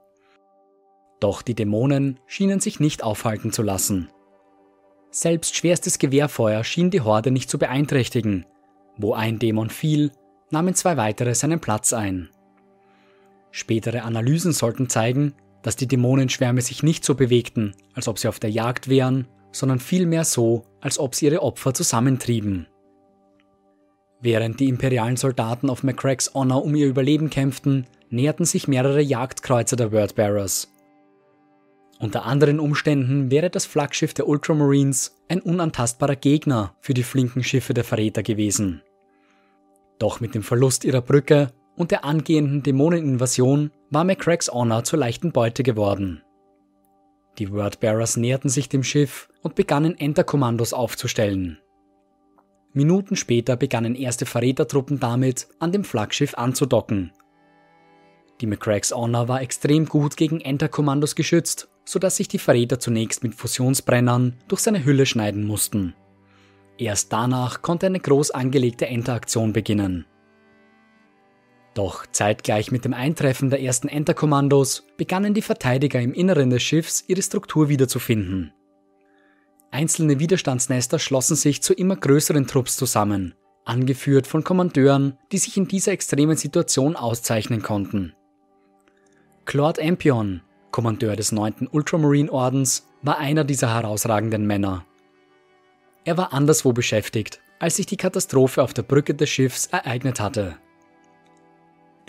Doch die Dämonen schienen sich nicht aufhalten zu lassen. Selbst schwerstes Gewehrfeuer schien die Horde nicht zu beeinträchtigen. Wo ein Dämon fiel, nahmen zwei weitere seinen Platz ein. Spätere Analysen sollten zeigen, dass die Dämonenschwärme sich nicht so bewegten, als ob sie auf der Jagd wären, sondern vielmehr so, als ob sie ihre Opfer zusammentrieben. Während die imperialen Soldaten auf McCracks Honor um ihr Überleben kämpften, näherten sich mehrere Jagdkreuzer der Wordbearers. Unter anderen Umständen wäre das Flaggschiff der Ultramarines ein unantastbarer Gegner für die flinken Schiffe der Verräter gewesen. Doch mit dem Verlust ihrer Brücke und der angehenden Dämoneninvasion war McCracks Honor zur leichten Beute geworden. Die Wordbearers näherten sich dem Schiff und begannen Enterkommandos aufzustellen. Minuten später begannen erste Verrätertruppen damit, an dem Flaggschiff anzudocken. Die McCracks Honor war extrem gut gegen Enterkommandos geschützt sodass sich die Verräter zunächst mit Fusionsbrennern durch seine Hülle schneiden mussten. Erst danach konnte eine groß angelegte Enteraktion beginnen. Doch zeitgleich mit dem Eintreffen der ersten Enterkommandos begannen die Verteidiger im Inneren des Schiffs ihre Struktur wiederzufinden. Einzelne Widerstandsnester schlossen sich zu immer größeren Trupps zusammen, angeführt von Kommandeuren, die sich in dieser extremen Situation auszeichnen konnten. Claude Ampion, Kommandeur des 9. Ultramarine-Ordens, war einer dieser herausragenden Männer. Er war anderswo beschäftigt, als sich die Katastrophe auf der Brücke des Schiffs ereignet hatte.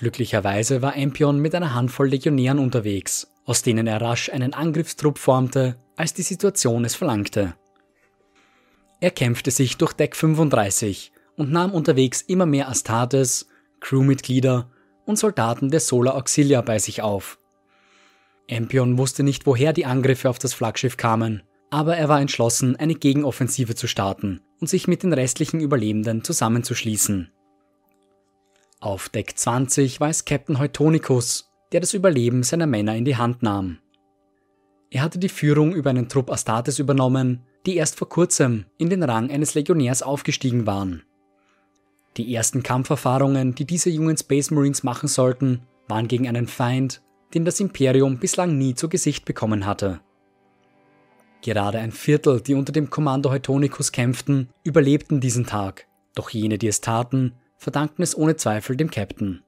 Glücklicherweise war Empion mit einer Handvoll Legionären unterwegs, aus denen er rasch einen Angriffstrupp formte, als die Situation es verlangte. Er kämpfte sich durch Deck 35 und nahm unterwegs immer mehr Astartes, Crewmitglieder und Soldaten der Solar Auxilia bei sich auf. Empion wusste nicht, woher die Angriffe auf das Flaggschiff kamen, aber er war entschlossen, eine Gegenoffensive zu starten und sich mit den restlichen Überlebenden zusammenzuschließen. Auf Deck 20 war es Captain Heutonicus, der das Überleben seiner Männer in die Hand nahm. Er hatte die Führung über einen Trupp Astartes übernommen, die erst vor kurzem in den Rang eines Legionärs aufgestiegen waren. Die ersten Kampferfahrungen, die diese jungen Space Marines machen sollten, waren gegen einen Feind, den das Imperium bislang nie zu Gesicht bekommen hatte. Gerade ein Viertel, die unter dem Kommando Heutonicus kämpften, überlebten diesen Tag, doch jene, die es taten, verdankten es ohne Zweifel dem Captain.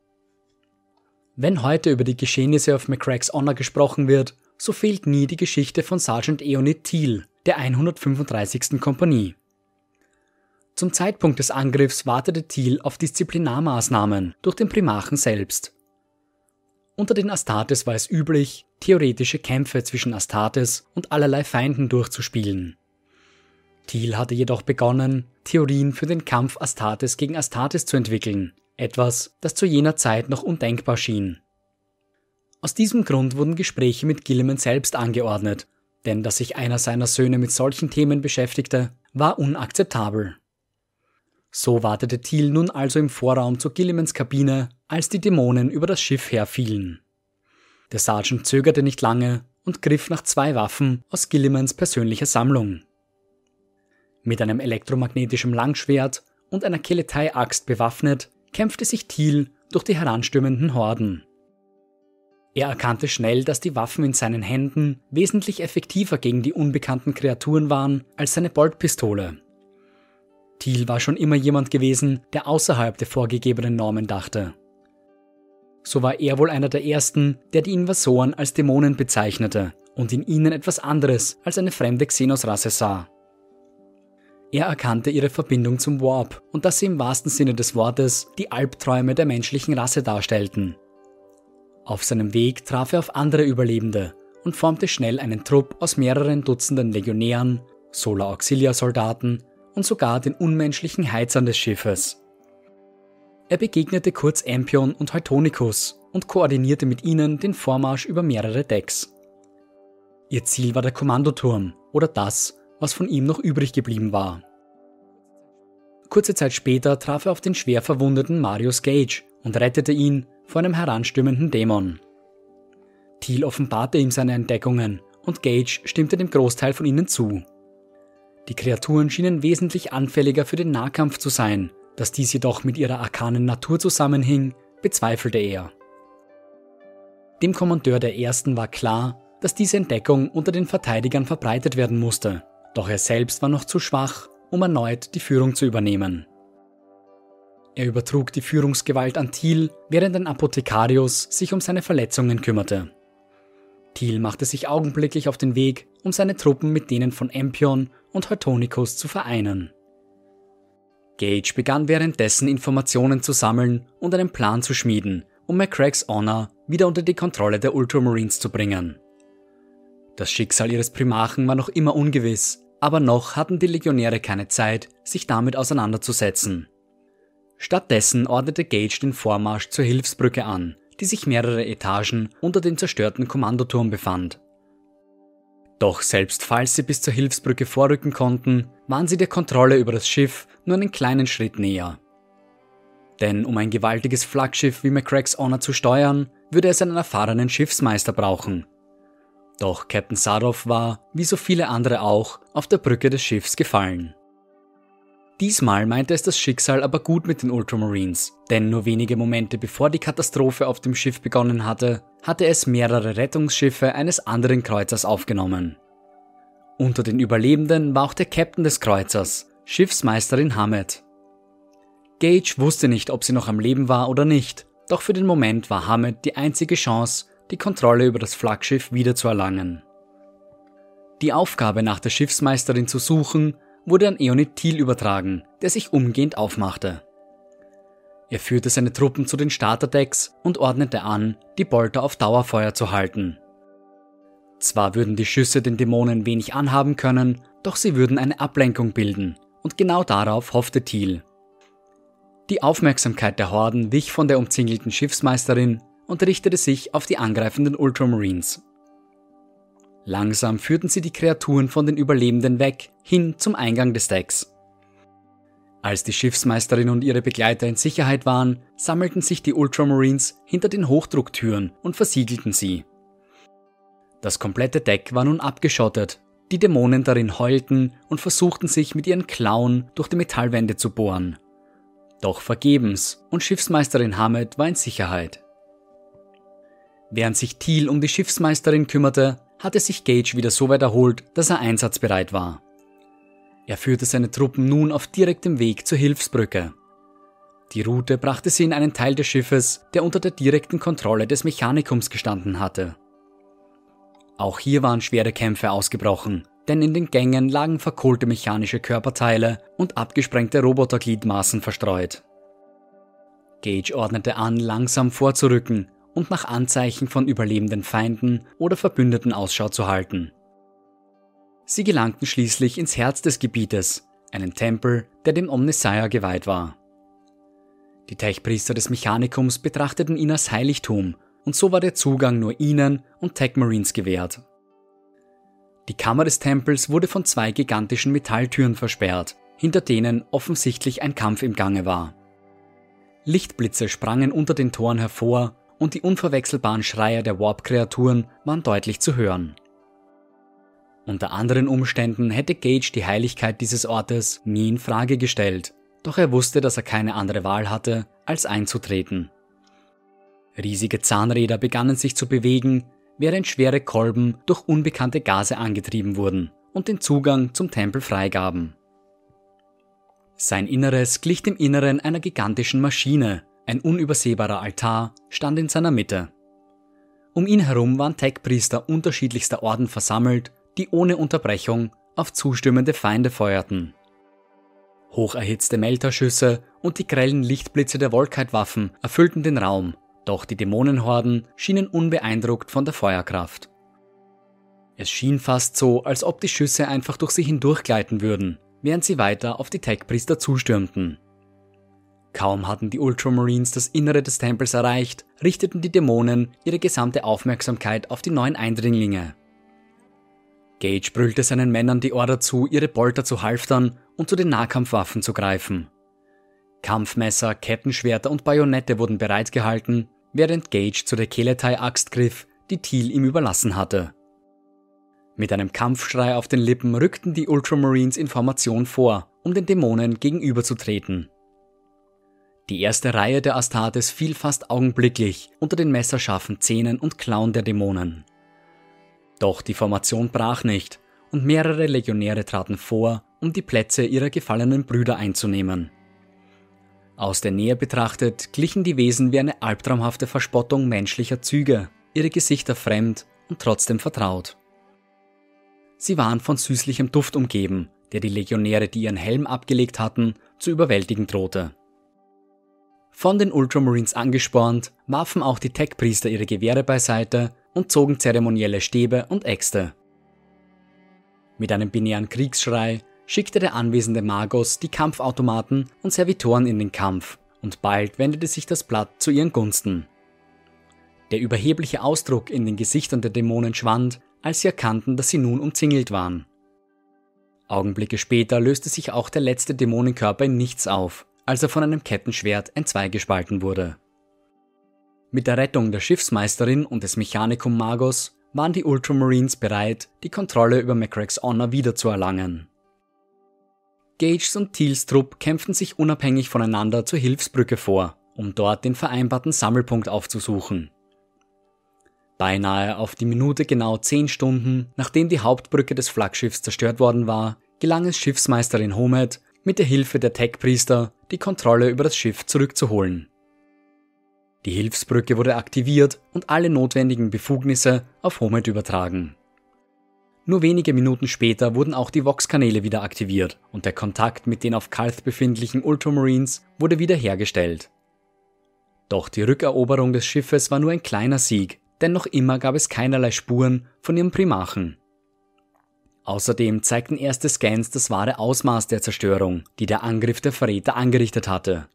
Wenn heute über die Geschehnisse auf McCracks Honor gesprochen wird, so fehlt nie die Geschichte von Sergeant Eonid Thiel, der 135. Kompanie. Zum Zeitpunkt des Angriffs wartete Thiel auf Disziplinarmaßnahmen durch den Primachen selbst. Unter den Astartes war es üblich, theoretische Kämpfe zwischen Astartes und allerlei Feinden durchzuspielen. Thiel hatte jedoch begonnen, Theorien für den Kampf Astartes gegen Astartes zu entwickeln, etwas, das zu jener Zeit noch undenkbar schien. Aus diesem Grund wurden Gespräche mit Gilliman selbst angeordnet, denn dass sich einer seiner Söhne mit solchen Themen beschäftigte, war unakzeptabel. So wartete Thiel nun also im Vorraum zu Gillimans Kabine, als die Dämonen über das Schiff herfielen. Der Sergeant zögerte nicht lange und griff nach zwei Waffen aus Gillimans persönlicher Sammlung. Mit einem elektromagnetischen Langschwert und einer Keletei-Axt bewaffnet, kämpfte sich Thiel durch die heranstürmenden Horden. Er erkannte schnell, dass die Waffen in seinen Händen wesentlich effektiver gegen die unbekannten Kreaturen waren als seine Boltpistole. Thiel war schon immer jemand gewesen, der außerhalb der vorgegebenen Normen dachte. So war er wohl einer der ersten, der die Invasoren als Dämonen bezeichnete und in ihnen etwas anderes als eine fremde Xenos-Rasse sah. Er erkannte ihre Verbindung zum Warp und dass sie im wahrsten Sinne des Wortes die Albträume der menschlichen Rasse darstellten. Auf seinem Weg traf er auf andere Überlebende und formte schnell einen Trupp aus mehreren Dutzenden Legionären, Solar Auxilia-Soldaten und sogar den unmenschlichen Heizern des Schiffes. Er begegnete kurz Empion und Heutonicus und koordinierte mit ihnen den Vormarsch über mehrere Decks. Ihr Ziel war der Kommandoturm oder das, was von ihm noch übrig geblieben war. Kurze Zeit später traf er auf den schwer verwundeten Marius Gage und rettete ihn vor einem heranstürmenden Dämon. Thiel offenbarte ihm seine Entdeckungen und Gage stimmte dem Großteil von ihnen zu. Die Kreaturen schienen wesentlich anfälliger für den Nahkampf zu sein, dass dies jedoch mit ihrer arkanen Natur zusammenhing, bezweifelte er. Dem Kommandeur der Ersten war klar, dass diese Entdeckung unter den Verteidigern verbreitet werden musste, doch er selbst war noch zu schwach, um erneut die Führung zu übernehmen. Er übertrug die Führungsgewalt an Thiel, während ein Apothekarius sich um seine Verletzungen kümmerte. Thiel machte sich augenblicklich auf den Weg, um seine Truppen mit denen von Empion und Heutonicus zu vereinen. Gage begann währenddessen Informationen zu sammeln und einen Plan zu schmieden, um McCracks Honor wieder unter die Kontrolle der Ultramarines zu bringen. Das Schicksal ihres Primarchen war noch immer ungewiss, aber noch hatten die Legionäre keine Zeit, sich damit auseinanderzusetzen. Stattdessen ordnete Gage den Vormarsch zur Hilfsbrücke an, die sich mehrere Etagen unter dem zerstörten Kommandoturm befand. Doch selbst falls sie bis zur Hilfsbrücke vorrücken konnten, waren sie der Kontrolle über das Schiff nur einen kleinen Schritt näher. Denn um ein gewaltiges Flaggschiff wie McCrack's Honor zu steuern, würde es einen erfahrenen Schiffsmeister brauchen. Doch Captain Sadov war, wie so viele andere auch, auf der Brücke des Schiffs gefallen. Diesmal meinte es das Schicksal aber gut mit den Ultramarines, denn nur wenige Momente bevor die Katastrophe auf dem Schiff begonnen hatte, hatte es mehrere Rettungsschiffe eines anderen Kreuzers aufgenommen. Unter den Überlebenden war auch der Captain des Kreuzers, Schiffsmeisterin Hamed. Gage wusste nicht, ob sie noch am Leben war oder nicht, doch für den Moment war Hamed die einzige Chance, die Kontrolle über das Flaggschiff wiederzuerlangen. Die Aufgabe nach der Schiffsmeisterin zu suchen wurde an Eonid Thiel übertragen, der sich umgehend aufmachte. Er führte seine Truppen zu den Starterdecks und ordnete an, die Bolter auf Dauerfeuer zu halten. Zwar würden die Schüsse den Dämonen wenig anhaben können, doch sie würden eine Ablenkung bilden, und genau darauf hoffte Thiel. Die Aufmerksamkeit der Horden wich von der umzingelten Schiffsmeisterin und richtete sich auf die angreifenden Ultramarines. Langsam führten sie die Kreaturen von den Überlebenden weg, hin zum Eingang des Decks. Als die Schiffsmeisterin und ihre Begleiter in Sicherheit waren, sammelten sich die Ultramarines hinter den Hochdrucktüren und versiegelten sie. Das komplette Deck war nun abgeschottet, die Dämonen darin heulten und versuchten sich mit ihren Klauen durch die Metallwände zu bohren. Doch vergebens, und Schiffsmeisterin Hamed war in Sicherheit. Während sich Thiel um die Schiffsmeisterin kümmerte, hatte sich Gage wieder so weit erholt, dass er einsatzbereit war. Er führte seine Truppen nun auf direktem Weg zur Hilfsbrücke. Die Route brachte sie in einen Teil des Schiffes, der unter der direkten Kontrolle des Mechanikums gestanden hatte. Auch hier waren schwere Kämpfe ausgebrochen, denn in den Gängen lagen verkohlte mechanische Körperteile und abgesprengte Robotergliedmaßen verstreut. Gage ordnete an, langsam vorzurücken und nach Anzeichen von überlebenden Feinden oder Verbündeten Ausschau zu halten. Sie gelangten schließlich ins Herz des Gebietes, einen Tempel, der dem Omnissiah geweiht war. Die Tech-Priester des Mechanikums betrachteten ihn als Heiligtum und so war der Zugang nur ihnen und Tech Marines gewährt. Die Kammer des Tempels wurde von zwei gigantischen Metalltüren versperrt, hinter denen offensichtlich ein Kampf im Gange war. Lichtblitze sprangen unter den Toren hervor und die unverwechselbaren Schreie der Warp-Kreaturen waren deutlich zu hören. Unter anderen Umständen hätte Gage die Heiligkeit dieses Ortes nie in Frage gestellt, doch er wusste, dass er keine andere Wahl hatte, als einzutreten. Riesige Zahnräder begannen sich zu bewegen, während schwere Kolben durch unbekannte Gase angetrieben wurden und den Zugang zum Tempel freigaben. Sein Inneres glich dem Inneren einer gigantischen Maschine, ein unübersehbarer Altar stand in seiner Mitte. Um ihn herum waren Tech-Priester unterschiedlichster Orden versammelt, die ohne Unterbrechung auf zustimmende Feinde feuerten. Hocherhitzte Melterschüsse und die grellen Lichtblitze der Volkite-Waffen erfüllten den Raum, doch die Dämonenhorden schienen unbeeindruckt von der Feuerkraft. Es schien fast so, als ob die Schüsse einfach durch sie hindurchgleiten würden, während sie weiter auf die Tech-Priester zustürmten. Kaum hatten die Ultramarines das Innere des Tempels erreicht, richteten die Dämonen ihre gesamte Aufmerksamkeit auf die neuen Eindringlinge. Gage brüllte seinen Männern die Order zu, ihre Bolter zu halftern und zu den Nahkampfwaffen zu greifen. Kampfmesser, Kettenschwerter und Bajonette wurden bereitgehalten, während Gage zu der Keletai-Axt griff, die Thiel ihm überlassen hatte. Mit einem Kampfschrei auf den Lippen rückten die Ultramarines in Formation vor, um den Dämonen gegenüberzutreten. Die erste Reihe der Astartes fiel fast augenblicklich unter den messerscharfen Zähnen und Klauen der Dämonen. Doch die Formation brach nicht und mehrere Legionäre traten vor, um die Plätze ihrer gefallenen Brüder einzunehmen. Aus der Nähe betrachtet glichen die Wesen wie eine albtraumhafte Verspottung menschlicher Züge, ihre Gesichter fremd und trotzdem vertraut. Sie waren von süßlichem Duft umgeben, der die Legionäre, die ihren Helm abgelegt hatten, zu überwältigen drohte. Von den Ultramarines angespornt, warfen auch die Tech-Priester ihre Gewehre beiseite und zogen zeremonielle Stäbe und Äxte. Mit einem binären Kriegsschrei schickte der anwesende Magos die Kampfautomaten und Servitoren in den Kampf, und bald wendete sich das Blatt zu ihren Gunsten. Der überhebliche Ausdruck in den Gesichtern der Dämonen schwand, als sie erkannten, dass sie nun umzingelt waren. Augenblicke später löste sich auch der letzte Dämonenkörper in nichts auf, als er von einem Kettenschwert entzweigespalten wurde. Mit der Rettung der Schiffsmeisterin und des Mechanikum Magos waren die Ultramarines bereit, die Kontrolle über Macrack's Honor wiederzuerlangen. Gages und Thiels Trupp kämpften sich unabhängig voneinander zur Hilfsbrücke vor, um dort den vereinbarten Sammelpunkt aufzusuchen. Beinahe auf die Minute genau zehn Stunden, nachdem die Hauptbrücke des Flaggschiffs zerstört worden war, gelang es Schiffsmeisterin Homet, mit der Hilfe der Tech-Priester die Kontrolle über das Schiff zurückzuholen. Die Hilfsbrücke wurde aktiviert und alle notwendigen Befugnisse auf Homet übertragen. Nur wenige Minuten später wurden auch die Vox-Kanäle wieder aktiviert und der Kontakt mit den auf Kalth befindlichen Ultramarines wurde wiederhergestellt. Doch die Rückeroberung des Schiffes war nur ein kleiner Sieg, denn noch immer gab es keinerlei Spuren von ihrem Primachen. Außerdem zeigten erste Scans das wahre Ausmaß der Zerstörung, die der Angriff der Verräter angerichtet hatte.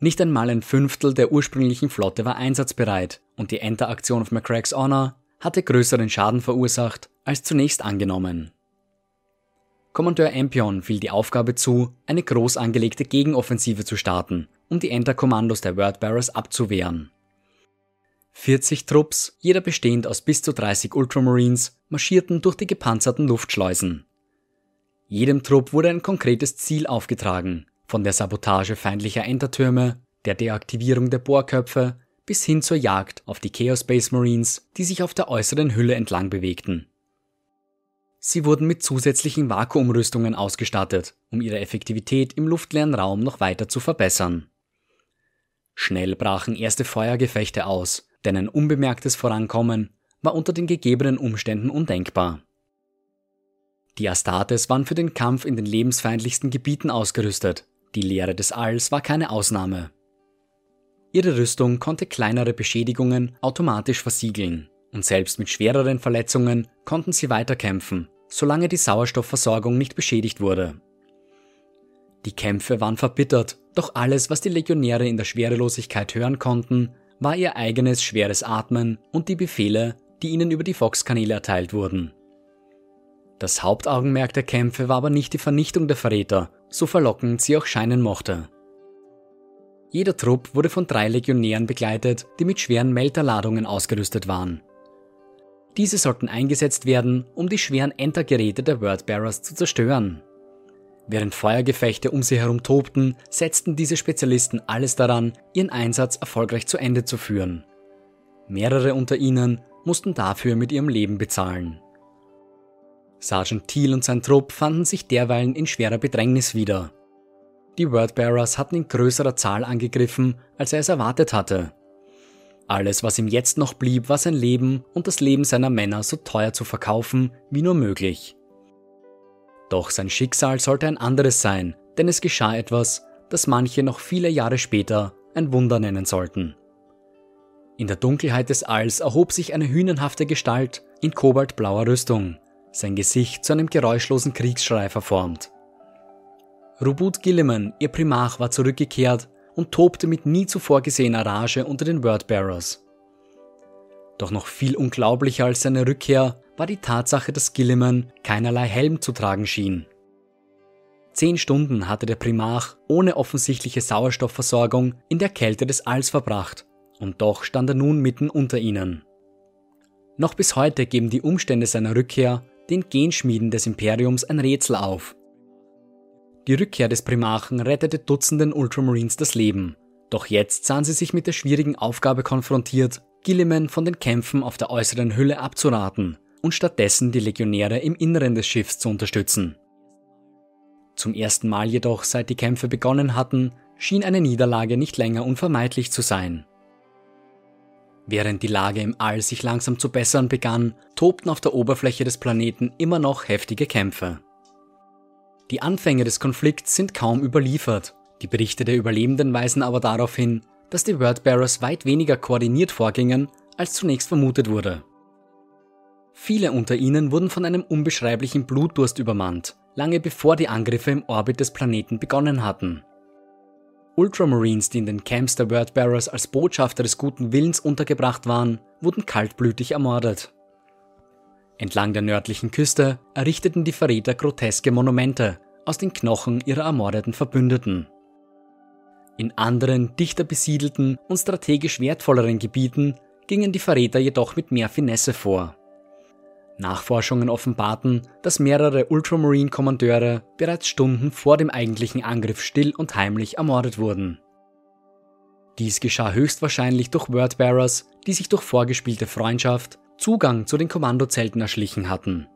Nicht einmal ein Fünftel der ursprünglichen Flotte war einsatzbereit und die Enter-Aktion auf McCrack's Honor hatte größeren Schaden verursacht als zunächst angenommen. Kommandeur Ampion fiel die Aufgabe zu, eine groß angelegte Gegenoffensive zu starten, um die Enter-Kommandos der Wordbearers abzuwehren. 40 Trupps, jeder bestehend aus bis zu 30 Ultramarines, marschierten durch die gepanzerten Luftschleusen. Jedem Trupp wurde ein konkretes Ziel aufgetragen, von der Sabotage feindlicher Entertürme, der Deaktivierung der Bohrköpfe bis hin zur Jagd auf die Chaos Space Marines, die sich auf der äußeren Hülle entlang bewegten. Sie wurden mit zusätzlichen Vakuumrüstungen ausgestattet, um ihre Effektivität im luftleeren Raum noch weiter zu verbessern. Schnell brachen erste Feuergefechte aus, denn ein unbemerktes Vorankommen war unter den gegebenen Umständen undenkbar. Die Astartes waren für den Kampf in den lebensfeindlichsten Gebieten ausgerüstet, die Leere des Alls war keine Ausnahme. Ihre Rüstung konnte kleinere Beschädigungen automatisch versiegeln, und selbst mit schwereren Verletzungen konnten sie weiterkämpfen, solange die Sauerstoffversorgung nicht beschädigt wurde. Die Kämpfe waren verbittert, doch alles, was die Legionäre in der Schwerelosigkeit hören konnten, war ihr eigenes schweres Atmen und die Befehle, die ihnen über die Fox-Kanäle erteilt wurden. Das Hauptaugenmerk der Kämpfe war aber nicht die Vernichtung der Verräter, so verlockend sie auch scheinen mochte. Jeder Trupp wurde von drei Legionären begleitet, die mit schweren Melterladungen ausgerüstet waren. Diese sollten eingesetzt werden, um die schweren Entergeräte der Wordbearers zu zerstören. Während Feuergefechte um sie herum tobten, setzten diese Spezialisten alles daran, ihren Einsatz erfolgreich zu Ende zu führen. Mehrere unter ihnen mussten dafür mit ihrem Leben bezahlen. Sergeant Thiel und sein Trupp fanden sich derweilen in schwerer Bedrängnis wieder. Die Wordbearers hatten in größerer Zahl angegriffen, als er es erwartet hatte. Alles, was ihm jetzt noch blieb, war sein Leben und das Leben seiner Männer so teuer zu verkaufen wie nur möglich. Doch sein Schicksal sollte ein anderes sein, denn es geschah etwas, das manche noch viele Jahre später ein Wunder nennen sollten. In der Dunkelheit des Alls erhob sich eine hünenhafte Gestalt in kobaltblauer Rüstung, sein Gesicht zu einem geräuschlosen Kriegsschrei verformt. Rubut Gilliman, ihr Primarch, war zurückgekehrt und tobte mit nie zuvor gesehener Rage unter den Wordbearers. Doch noch viel unglaublicher als seine Rückkehr war die Tatsache, dass Gilliman keinerlei Helm zu tragen schien. Zehn Stunden hatte der Primarch ohne offensichtliche Sauerstoffversorgung in der Kälte des Alls verbracht, und doch stand er nun mitten unter ihnen. Noch bis heute geben die Umstände seiner Rückkehr den Genschmieden des Imperiums ein Rätsel auf. Die Rückkehr des Primarchen rettete Dutzenden Ultramarines das Leben, doch jetzt sahen sie sich mit der schwierigen Aufgabe konfrontiert, Gilliman von den Kämpfen auf der äußeren Hülle abzuraten und stattdessen die Legionäre im Inneren des Schiffs zu unterstützen. Zum ersten Mal jedoch, seit die Kämpfe begonnen hatten, schien eine Niederlage nicht länger unvermeidlich zu sein. Während die Lage im All sich langsam zu bessern begann, tobten auf der Oberfläche des Planeten immer noch heftige Kämpfe. Die Anfänge des Konflikts sind kaum überliefert, die Berichte der Überlebenden weisen aber darauf hin, dass die Wordbearers weit weniger koordiniert vorgingen, als zunächst vermutet wurde. Viele unter ihnen wurden von einem unbeschreiblichen Blutdurst übermannt, lange bevor die Angriffe im Orbit des Planeten begonnen hatten. Ultramarines, die in den Camps der Wordbearers als Botschafter des guten Willens untergebracht waren, wurden kaltblütig ermordet. Entlang der nördlichen Küste errichteten die Verräter groteske Monumente aus den Knochen ihrer ermordeten Verbündeten. In anderen, dichter besiedelten und strategisch wertvolleren Gebieten gingen die Verräter jedoch mit mehr Finesse vor. Nachforschungen offenbarten, dass mehrere Ultramarine-Kommandeure bereits Stunden vor dem eigentlichen Angriff still und heimlich ermordet wurden. Dies geschah höchstwahrscheinlich durch Wordbearers, die sich durch vorgespielte Freundschaft Zugang zu den Kommandozelten erschlichen hatten.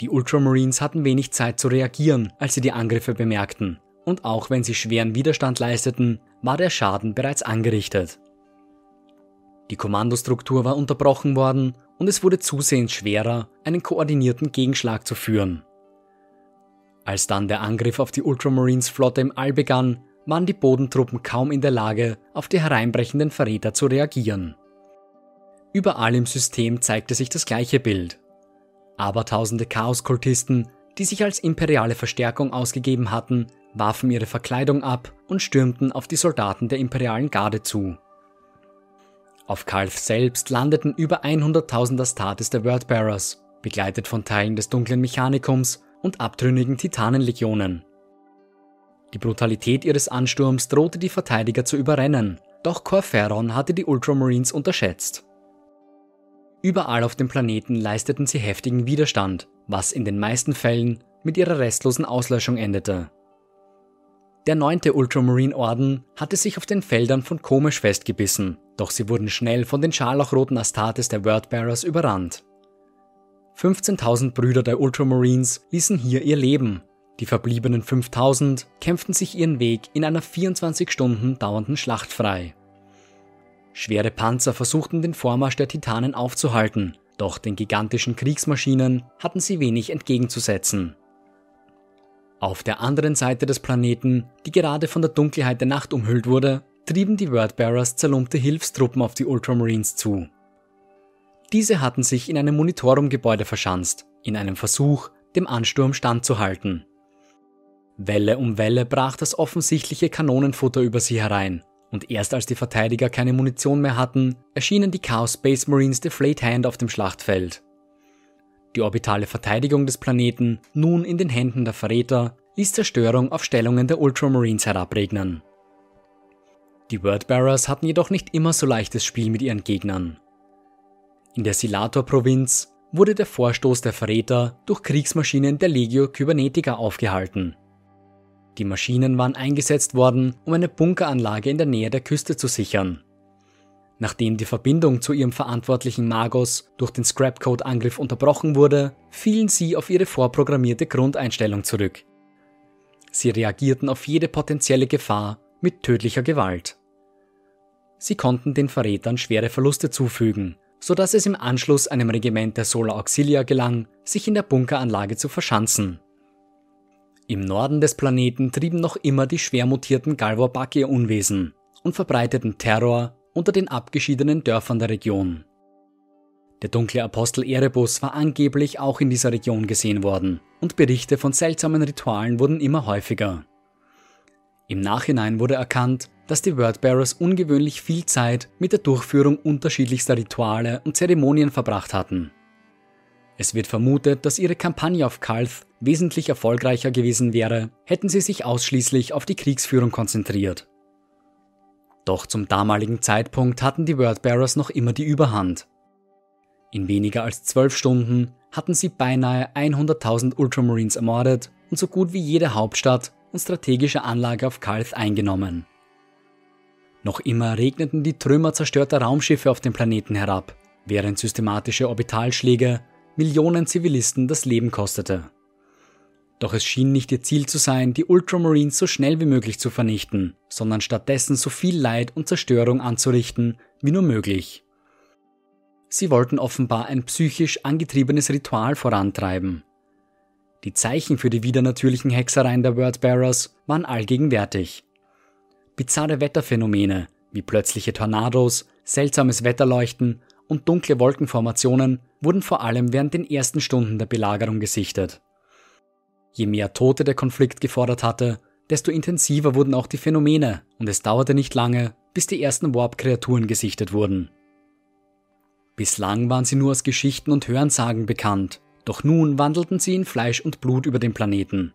Die Ultramarines hatten wenig Zeit zu reagieren, als sie die Angriffe bemerkten, und auch wenn sie schweren Widerstand leisteten, war der Schaden bereits angerichtet. Die Kommandostruktur war unterbrochen worden und es wurde zusehends schwerer, einen koordinierten Gegenschlag zu führen. Als dann der Angriff auf die Ultramarines-Flotte im All begann, waren die Bodentruppen kaum in der Lage, auf die hereinbrechenden Verräter zu reagieren. Überall im System zeigte sich das gleiche Bild. Abertausende Chaoskultisten, die sich als imperiale Verstärkung ausgegeben hatten, warfen ihre Verkleidung ab und stürmten auf die Soldaten der imperialen Garde zu. Auf Kalf selbst landeten über 100.000 Astartes der Wordbearers, begleitet von Teilen des dunklen Mechanikums und abtrünnigen Titanenlegionen. Die Brutalität ihres Ansturms drohte die Verteidiger zu überrennen, doch Corferon hatte die Ultramarines unterschätzt. Überall auf dem Planeten leisteten sie heftigen Widerstand, was in den meisten Fällen mit ihrer restlosen Auslöschung endete. Der neunte Ultramarine Orden hatte sich auf den Feldern von Komisch festgebissen, doch sie wurden schnell von den scharlachroten Astartes der Wordbearers überrannt. 15.000 Brüder der Ultramarines ließen hier ihr Leben. Die verbliebenen 5.000 kämpften sich ihren Weg in einer 24 Stunden dauernden Schlacht frei. Schwere Panzer versuchten den Vormarsch der Titanen aufzuhalten, doch den gigantischen Kriegsmaschinen hatten sie wenig entgegenzusetzen. Auf der anderen Seite des Planeten, die gerade von der Dunkelheit der Nacht umhüllt wurde, trieben die Wordbearers zerlumpte Hilfstruppen auf die Ultramarines zu. Diese hatten sich in einem Monitorumgebäude verschanzt, in einem Versuch, dem Ansturm standzuhalten. Welle um Welle brach das offensichtliche Kanonenfutter über sie herein, und erst als die Verteidiger keine Munition mehr hatten, erschienen die Chaos Space Marines Deflate Hand auf dem Schlachtfeld. Die orbitale Verteidigung des Planeten, nun in den Händen der Verräter, ließ Zerstörung auf Stellungen der Ultramarines herabregnen. Die Wordbearers hatten jedoch nicht immer so leichtes Spiel mit ihren Gegnern. In der Silator-Provinz wurde der Vorstoß der Verräter durch Kriegsmaschinen der Legio Kybernetica aufgehalten. Die Maschinen waren eingesetzt worden, um eine Bunkeranlage in der Nähe der Küste zu sichern. Nachdem die Verbindung zu ihrem verantwortlichen Magos durch den Scrapcode-Angriff unterbrochen wurde, fielen sie auf ihre vorprogrammierte Grundeinstellung zurück. Sie reagierten auf jede potenzielle Gefahr mit tödlicher Gewalt. Sie konnten den Verrätern schwere Verluste zufügen, so dass es im Anschluss einem Regiment der Solar Auxilia gelang, sich in der Bunkeranlage zu verschanzen. Im Norden des Planeten trieben noch immer die schwer mutierten Galvorbak ihr Unwesen und verbreiteten Terror unter den abgeschiedenen Dörfern der Region. Der dunkle Apostel Erebus war angeblich auch in dieser Region gesehen worden und Berichte von seltsamen Ritualen wurden immer häufiger. Im Nachhinein wurde erkannt, dass die Wordbearers ungewöhnlich viel Zeit mit der Durchführung unterschiedlichster Rituale und Zeremonien verbracht hatten. Es wird vermutet, dass ihre Kampagne auf Kalth wesentlich erfolgreicher gewesen wäre, hätten sie sich ausschließlich auf die Kriegsführung konzentriert. Doch zum damaligen Zeitpunkt hatten die Wordbearers noch immer die Überhand. In weniger als zwölf Stunden hatten sie beinahe 100.000 Ultramarines ermordet und so gut wie jede Hauptstadt und strategische Anlage auf Kalth eingenommen. Noch immer regneten die Trümmer zerstörter Raumschiffe auf den Planeten herab, während systematische Orbitalschläge Millionen Zivilisten das Leben kostete. Doch es schien nicht ihr Ziel zu sein, die Ultramarines so schnell wie möglich zu vernichten, sondern stattdessen so viel Leid und Zerstörung anzurichten wie nur möglich. Sie wollten offenbar ein psychisch angetriebenes Ritual vorantreiben. Die Zeichen für die widernatürlichen Hexereien der Wordbearers waren allgegenwärtig. Bizarre Wetterphänomene wie plötzliche Tornados, seltsames Wetterleuchten und dunkle Wolkenformationen wurden vor allem während den ersten Stunden der Belagerung gesichtet. Je mehr Tote der Konflikt gefordert hatte, desto intensiver wurden auch die Phänomene und es dauerte nicht lange, bis die ersten Warp-Kreaturen gesichtet wurden. Bislang waren sie nur aus Geschichten und Hörensagen bekannt, doch nun wandelten sie in Fleisch und Blut über den Planeten.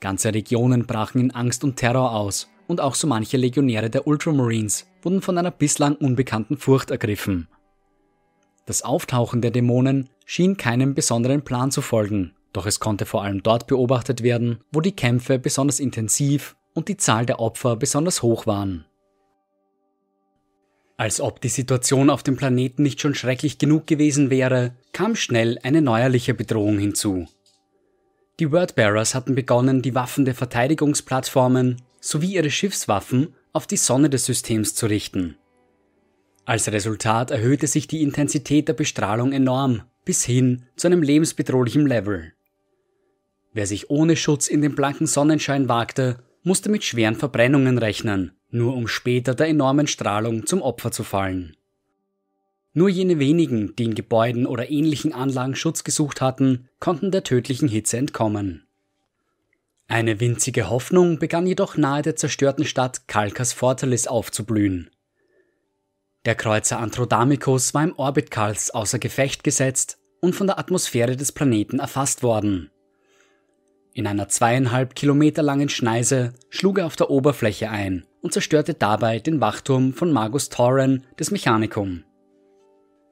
Ganze Regionen brachen in Angst und Terror aus und auch so manche Legionäre der Ultramarines wurden von einer bislang unbekannten Furcht ergriffen. Das Auftauchen der Dämonen schien keinem besonderen Plan zu folgen doch es konnte vor allem dort beobachtet werden, wo die Kämpfe besonders intensiv und die Zahl der Opfer besonders hoch waren. Als ob die Situation auf dem Planeten nicht schon schrecklich genug gewesen wäre, kam schnell eine neuerliche Bedrohung hinzu. Die Wordbearers hatten begonnen, die Waffen der Verteidigungsplattformen sowie ihre Schiffswaffen auf die Sonne des Systems zu richten. Als Resultat erhöhte sich die Intensität der Bestrahlung enorm, bis hin zu einem lebensbedrohlichen Level. Wer sich ohne Schutz in den blanken Sonnenschein wagte, musste mit schweren Verbrennungen rechnen, nur um später der enormen Strahlung zum Opfer zu fallen. Nur jene wenigen, die in Gebäuden oder ähnlichen Anlagen Schutz gesucht hatten, konnten der tödlichen Hitze entkommen. Eine winzige Hoffnung begann jedoch nahe der zerstörten Stadt Kalkas Fortalis aufzublühen. Der Kreuzer Androdamicus war im Orbit Kals außer Gefecht gesetzt und von der Atmosphäre des Planeten erfasst worden. In einer zweieinhalb Kilometer langen Schneise schlug er auf der Oberfläche ein und zerstörte dabei den Wachturm von Magus Tauren des Mechanicum.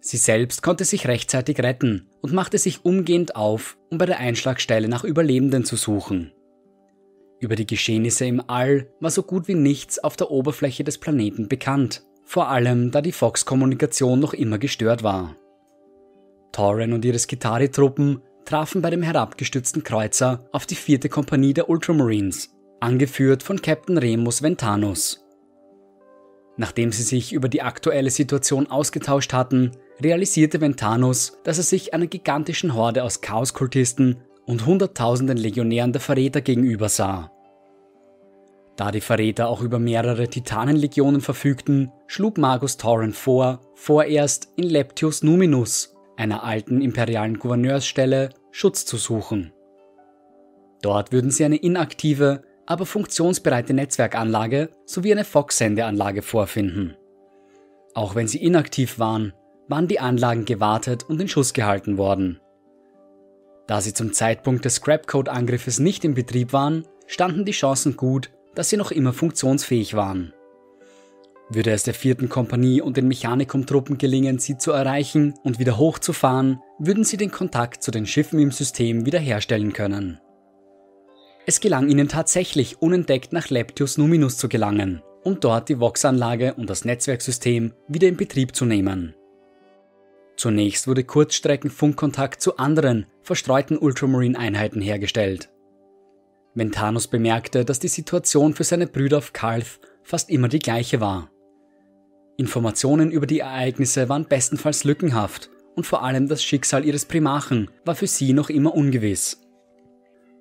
Sie selbst konnte sich rechtzeitig retten und machte sich umgehend auf, um bei der Einschlagstelle nach Überlebenden zu suchen. Über die Geschehnisse im All war so gut wie nichts auf der Oberfläche des Planeten bekannt, vor allem da die Fox-Kommunikation noch immer gestört war. Torren und ihre Skitari-Truppen trafen bei dem herabgestützten Kreuzer auf die vierte Kompanie der Ultramarines angeführt von Captain Remus Ventanus. Nachdem sie sich über die aktuelle Situation ausgetauscht hatten, realisierte Ventanus, dass er sich einer gigantischen Horde aus Chaoskultisten und hunderttausenden Legionären der Verräter gegenüber sah. Da die Verräter auch über mehrere Titanenlegionen verfügten, schlug Magus Tauren vor, vorerst in Leptius Numinus, einer alten imperialen Gouverneursstelle, Schutz zu suchen. Dort würden sie eine inaktive, aber funktionsbereite Netzwerkanlage sowie eine Fox-Sendeanlage vorfinden. Auch wenn sie inaktiv waren, waren die Anlagen gewartet und in Schuss gehalten worden. Da sie zum Zeitpunkt des Scrapcode-Angriffes nicht in Betrieb waren, standen die Chancen gut, dass sie noch immer funktionsfähig waren. Würde es der vierten Kompanie und den Mechanikum-Truppen gelingen, sie zu erreichen und wieder hochzufahren, würden sie den Kontakt zu den Schiffen im System wiederherstellen können. Es gelang ihnen tatsächlich unentdeckt nach Leptius Numinus zu gelangen, um dort die Vox-Anlage und das Netzwerksystem wieder in Betrieb zu nehmen. Zunächst wurde Kurzstreckenfunkkontakt zu anderen, verstreuten Ultramarine-Einheiten hergestellt. Ventanus bemerkte, dass die Situation für seine Brüder auf Kalf fast immer die gleiche war. Informationen über die Ereignisse waren bestenfalls lückenhaft und vor allem das Schicksal ihres Primachen war für sie noch immer ungewiss.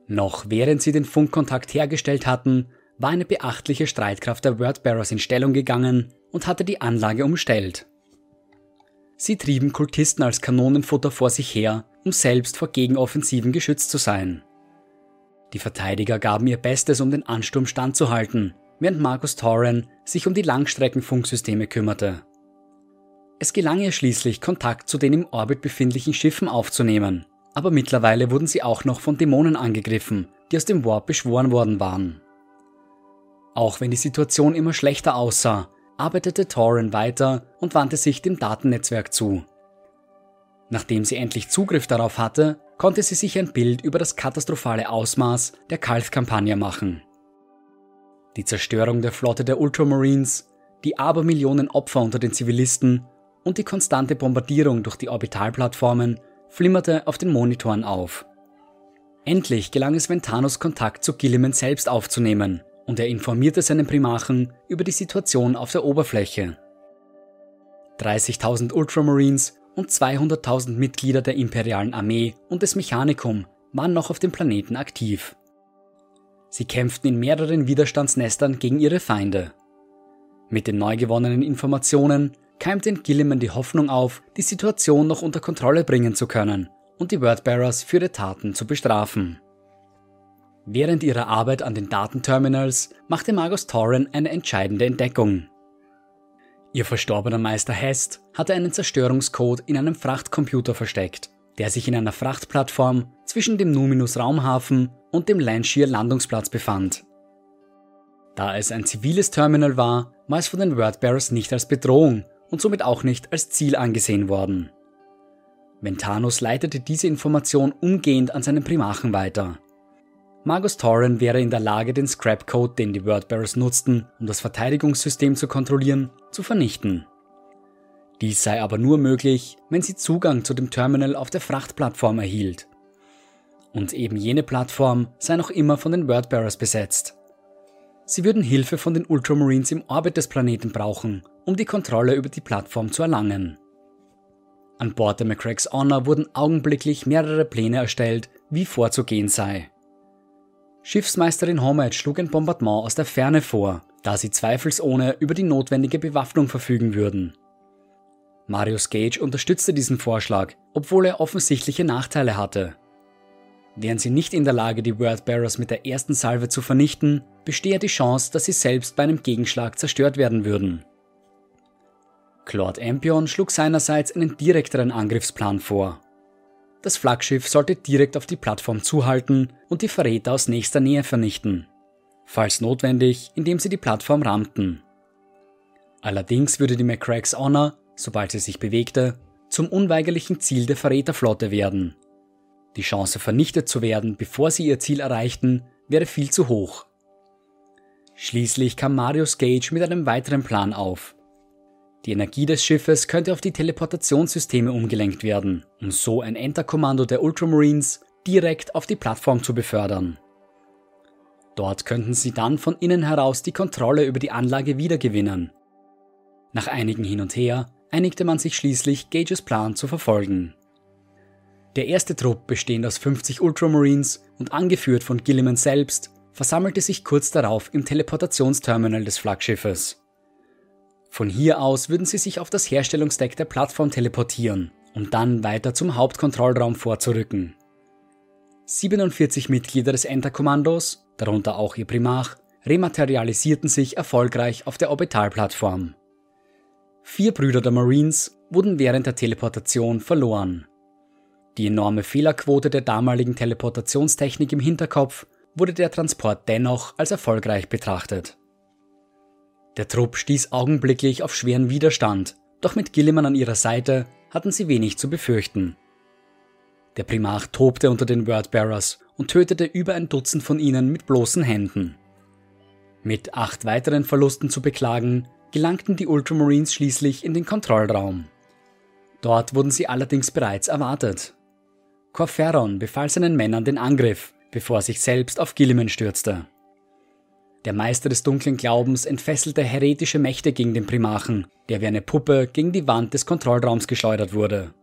Noch während sie den Funkkontakt hergestellt hatten, war eine beachtliche Streitkraft der Wordbearers in Stellung gegangen und hatte die Anlage umstellt. Sie trieben Kultisten als Kanonenfutter vor sich her, um selbst vor Gegenoffensiven geschützt zu sein. Die Verteidiger gaben ihr Bestes, um den Ansturm standzuhalten, während Markus Torren sich um die Langstreckenfunksysteme kümmerte. Es gelang ihr schließlich, Kontakt zu den im Orbit befindlichen Schiffen aufzunehmen aber mittlerweile wurden sie auch noch von Dämonen angegriffen, die aus dem Warp beschworen worden waren. Auch wenn die Situation immer schlechter aussah, arbeitete Torren weiter und wandte sich dem Datennetzwerk zu. Nachdem sie endlich Zugriff darauf hatte, konnte sie sich ein Bild über das katastrophale Ausmaß der Kalf-Kampagne machen. Die Zerstörung der Flotte der Ultramarines, die Abermillionen Opfer unter den Zivilisten und die konstante Bombardierung durch die Orbitalplattformen flimmerte auf den Monitoren auf. Endlich gelang es Ventanus Kontakt zu Gilliman selbst aufzunehmen und er informierte seinen Primachen über die Situation auf der Oberfläche. 30.000 Ultramarines und 200.000 Mitglieder der imperialen Armee und des Mechanicum waren noch auf dem Planeten aktiv. Sie kämpften in mehreren Widerstandsnestern gegen ihre Feinde. Mit den neu gewonnenen Informationen keimte in Gilliman die Hoffnung auf, die Situation noch unter Kontrolle bringen zu können und die Wordbearers für ihre Taten zu bestrafen. Während ihrer Arbeit an den Datenterminals machte Margus Torren eine entscheidende Entdeckung. Ihr verstorbener Meister Hest hatte einen Zerstörungscode in einem Frachtcomputer versteckt, der sich in einer Frachtplattform zwischen dem Numinus Raumhafen und dem Landshear Landungsplatz befand. Da es ein ziviles Terminal war, war es von den Wordbearers nicht als Bedrohung, und somit auch nicht als Ziel angesehen worden. Ventanus leitete diese Information umgehend an seinen Primachen weiter. Magus Torren wäre in der Lage, den Scrapcode, den die Wordbearers nutzten, um das Verteidigungssystem zu kontrollieren, zu vernichten. Dies sei aber nur möglich, wenn sie Zugang zu dem Terminal auf der Frachtplattform erhielt. Und eben jene Plattform sei noch immer von den Wordbearers besetzt. Sie würden Hilfe von den Ultramarines im Orbit des Planeten brauchen, um die Kontrolle über die Plattform zu erlangen. An Bord der McCrack's Honor wurden augenblicklich mehrere Pläne erstellt, wie vorzugehen sei. Schiffsmeisterin Homage schlug ein Bombardement aus der Ferne vor, da sie zweifelsohne über die notwendige Bewaffnung verfügen würden. Marius Gage unterstützte diesen Vorschlag, obwohl er offensichtliche Nachteile hatte. Wären sie nicht in der Lage, die Wordbearers mit der ersten Salve zu vernichten, bestehe die Chance, dass sie selbst bei einem Gegenschlag zerstört werden würden. Claude Ampion schlug seinerseits einen direkteren Angriffsplan vor. Das Flaggschiff sollte direkt auf die Plattform zuhalten und die Verräter aus nächster Nähe vernichten. Falls notwendig, indem sie die Plattform rammten. Allerdings würde die McCrack's Honor, sobald sie sich bewegte, zum unweigerlichen Ziel der Verräterflotte werden. Die Chance vernichtet zu werden, bevor sie ihr Ziel erreichten, wäre viel zu hoch. Schließlich kam Marius Gage mit einem weiteren Plan auf. Die Energie des Schiffes könnte auf die Teleportationssysteme umgelenkt werden, um so ein Enterkommando der Ultramarines direkt auf die Plattform zu befördern. Dort könnten sie dann von innen heraus die Kontrolle über die Anlage wiedergewinnen. Nach einigen Hin und Her einigte man sich schließlich, Gages Plan zu verfolgen. Der erste Trupp, bestehend aus 50 Ultramarines und angeführt von Gilliman selbst, versammelte sich kurz darauf im Teleportationsterminal des Flaggschiffes. Von hier aus würden sie sich auf das Herstellungsdeck der Plattform teleportieren, um dann weiter zum Hauptkontrollraum vorzurücken. 47 Mitglieder des Enter-Kommandos, darunter auch ihr Primarch, rematerialisierten sich erfolgreich auf der Orbitalplattform. Vier Brüder der Marines wurden während der Teleportation verloren. Die enorme Fehlerquote der damaligen Teleportationstechnik im Hinterkopf wurde der Transport dennoch als erfolgreich betrachtet. Der Trupp stieß augenblicklich auf schweren Widerstand, doch mit Gilliman an ihrer Seite hatten sie wenig zu befürchten. Der Primarch tobte unter den Wordbearers und tötete über ein Dutzend von ihnen mit bloßen Händen. Mit acht weiteren Verlusten zu beklagen, gelangten die Ultramarines schließlich in den Kontrollraum. Dort wurden sie allerdings bereits erwartet. Corferon befahl seinen Männern den Angriff, bevor er sich selbst auf Gilliman stürzte. Der Meister des dunklen Glaubens entfesselte heretische Mächte gegen den Primarchen, der wie eine Puppe gegen die Wand des Kontrollraums geschleudert wurde.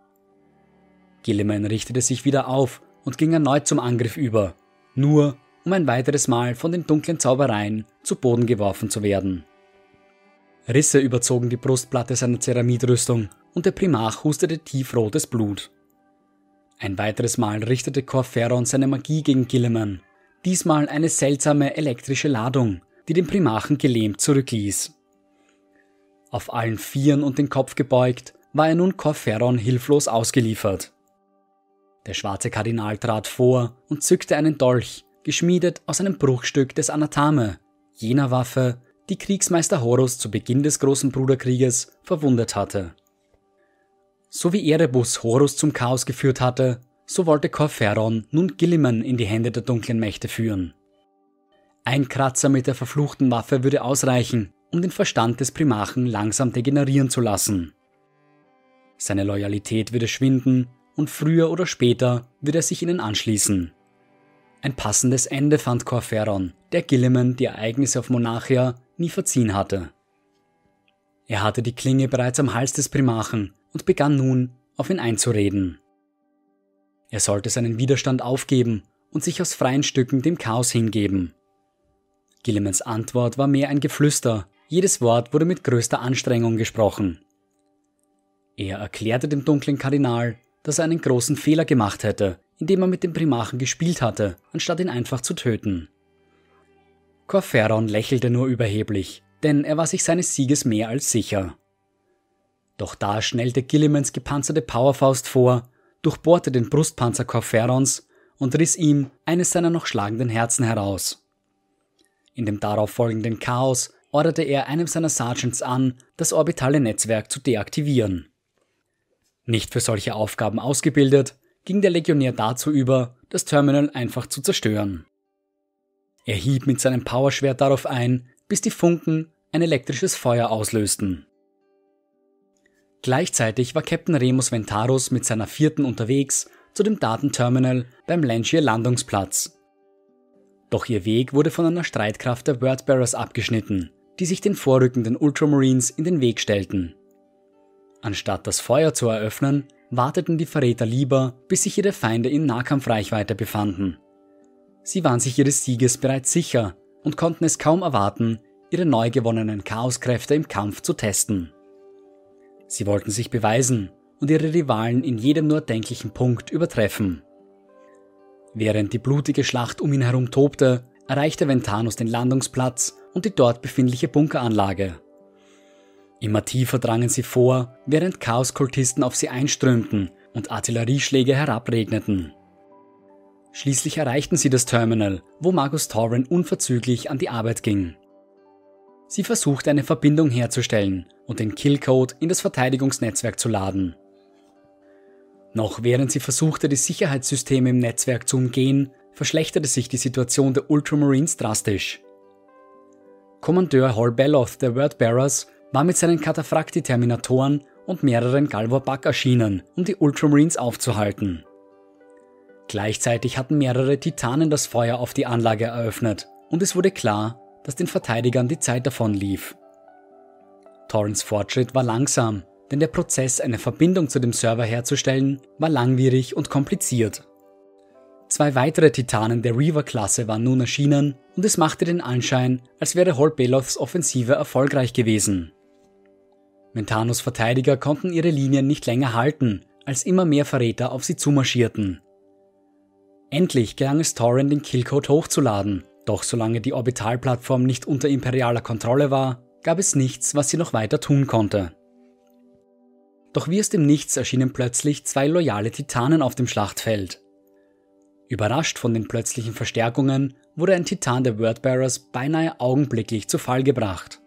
Gilliman richtete sich wieder auf und ging erneut zum Angriff über, nur um ein weiteres Mal von den dunklen Zaubereien zu Boden geworfen zu werden. Risse überzogen die Brustplatte seiner Ceramidrüstung und der Primarch hustete tiefrotes Blut. Ein weiteres Mal richtete Corferon seine Magie gegen Gilliman, diesmal eine seltsame elektrische Ladung, die den Primarchen gelähmt zurückließ. Auf allen Vieren und den Kopf gebeugt, war er nun Corferon hilflos ausgeliefert. Der schwarze Kardinal trat vor und zückte einen Dolch, geschmiedet aus einem Bruchstück des Anathame, jener Waffe, die Kriegsmeister Horus zu Beginn des Großen Bruderkrieges verwundet hatte. So wie Erebus Horus zum Chaos geführt hatte, so wollte Corferon nun Gilliman in die Hände der dunklen Mächte führen. Ein Kratzer mit der verfluchten Waffe würde ausreichen, um den Verstand des Primarchen langsam degenerieren zu lassen. Seine Loyalität würde schwinden und früher oder später würde er sich ihnen anschließen. Ein passendes Ende fand Corferon, der Gilliman die Ereignisse auf Monarchia nie verziehen hatte. Er hatte die Klinge bereits am Hals des Primarchen und begann nun, auf ihn einzureden. Er sollte seinen Widerstand aufgeben und sich aus freien Stücken dem Chaos hingeben. Gillimans Antwort war mehr ein Geflüster, jedes Wort wurde mit größter Anstrengung gesprochen. Er erklärte dem dunklen Kardinal, dass er einen großen Fehler gemacht hätte, indem er mit dem Primarchen gespielt hatte, anstatt ihn einfach zu töten. Corferon lächelte nur überheblich, denn er war sich seines Sieges mehr als sicher. Doch da schnellte Gillimans gepanzerte Powerfaust vor, durchbohrte den Brustpanzer Corferons und riss ihm eines seiner noch schlagenden Herzen heraus. In dem darauf folgenden Chaos orderte er einem seiner Sergeants an, das orbitale Netzwerk zu deaktivieren. Nicht für solche Aufgaben ausgebildet, ging der Legionär dazu über, das Terminal einfach zu zerstören. Er hieb mit seinem Powerschwert darauf ein, bis die Funken ein elektrisches Feuer auslösten. Gleichzeitig war Captain Remus Ventarus mit seiner vierten unterwegs zu dem Datenterminal beim Lanchier Landungsplatz. Doch ihr Weg wurde von einer Streitkraft der Wordbearers abgeschnitten, die sich den vorrückenden Ultramarines in den Weg stellten. Anstatt das Feuer zu eröffnen, warteten die Verräter lieber, bis sich ihre Feinde in Nahkampfreichweite befanden. Sie waren sich ihres Sieges bereits sicher und konnten es kaum erwarten, ihre neu gewonnenen Chaoskräfte im Kampf zu testen. Sie wollten sich beweisen und ihre Rivalen in jedem nur denklichen Punkt übertreffen. Während die blutige Schlacht um ihn herum tobte, erreichte Ventanos den Landungsplatz und die dort befindliche Bunkeranlage. Immer tiefer drangen sie vor, während Chaoskultisten auf sie einströmten und Artillerieschläge herabregneten. Schließlich erreichten sie das Terminal, wo Margus Torren unverzüglich an die Arbeit ging. Sie versuchte eine Verbindung herzustellen und den Killcode in das Verteidigungsnetzwerk zu laden. Noch während sie versuchte, die Sicherheitssysteme im Netzwerk zu umgehen, verschlechterte sich die Situation der Ultramarines drastisch. Kommandeur Hall Belloth der Wordbearers war mit seinen Kataphracti-Terminatoren und mehreren Galvorbak erschienen, um die Ultramarines aufzuhalten. Gleichzeitig hatten mehrere Titanen das Feuer auf die Anlage eröffnet und es wurde klar, dass den Verteidigern die Zeit davon lief. Torrens Fortschritt war langsam, denn der Prozess, eine Verbindung zu dem Server herzustellen, war langwierig und kompliziert. Zwei weitere Titanen der Reaver-Klasse waren nun erschienen und es machte den Anschein, als wäre Hol Beloths Offensive erfolgreich gewesen. Mentanos Verteidiger konnten ihre Linien nicht länger halten, als immer mehr Verräter auf sie zumarschierten. Endlich gelang es Torren, den Killcode hochzuladen, doch solange die Orbitalplattform nicht unter imperialer Kontrolle war, gab es nichts, was sie noch weiter tun konnte. Doch wie aus dem Nichts erschienen plötzlich zwei loyale Titanen auf dem Schlachtfeld. Überrascht von den plötzlichen Verstärkungen wurde ein Titan der Wordbearers beinahe augenblicklich zu Fall gebracht.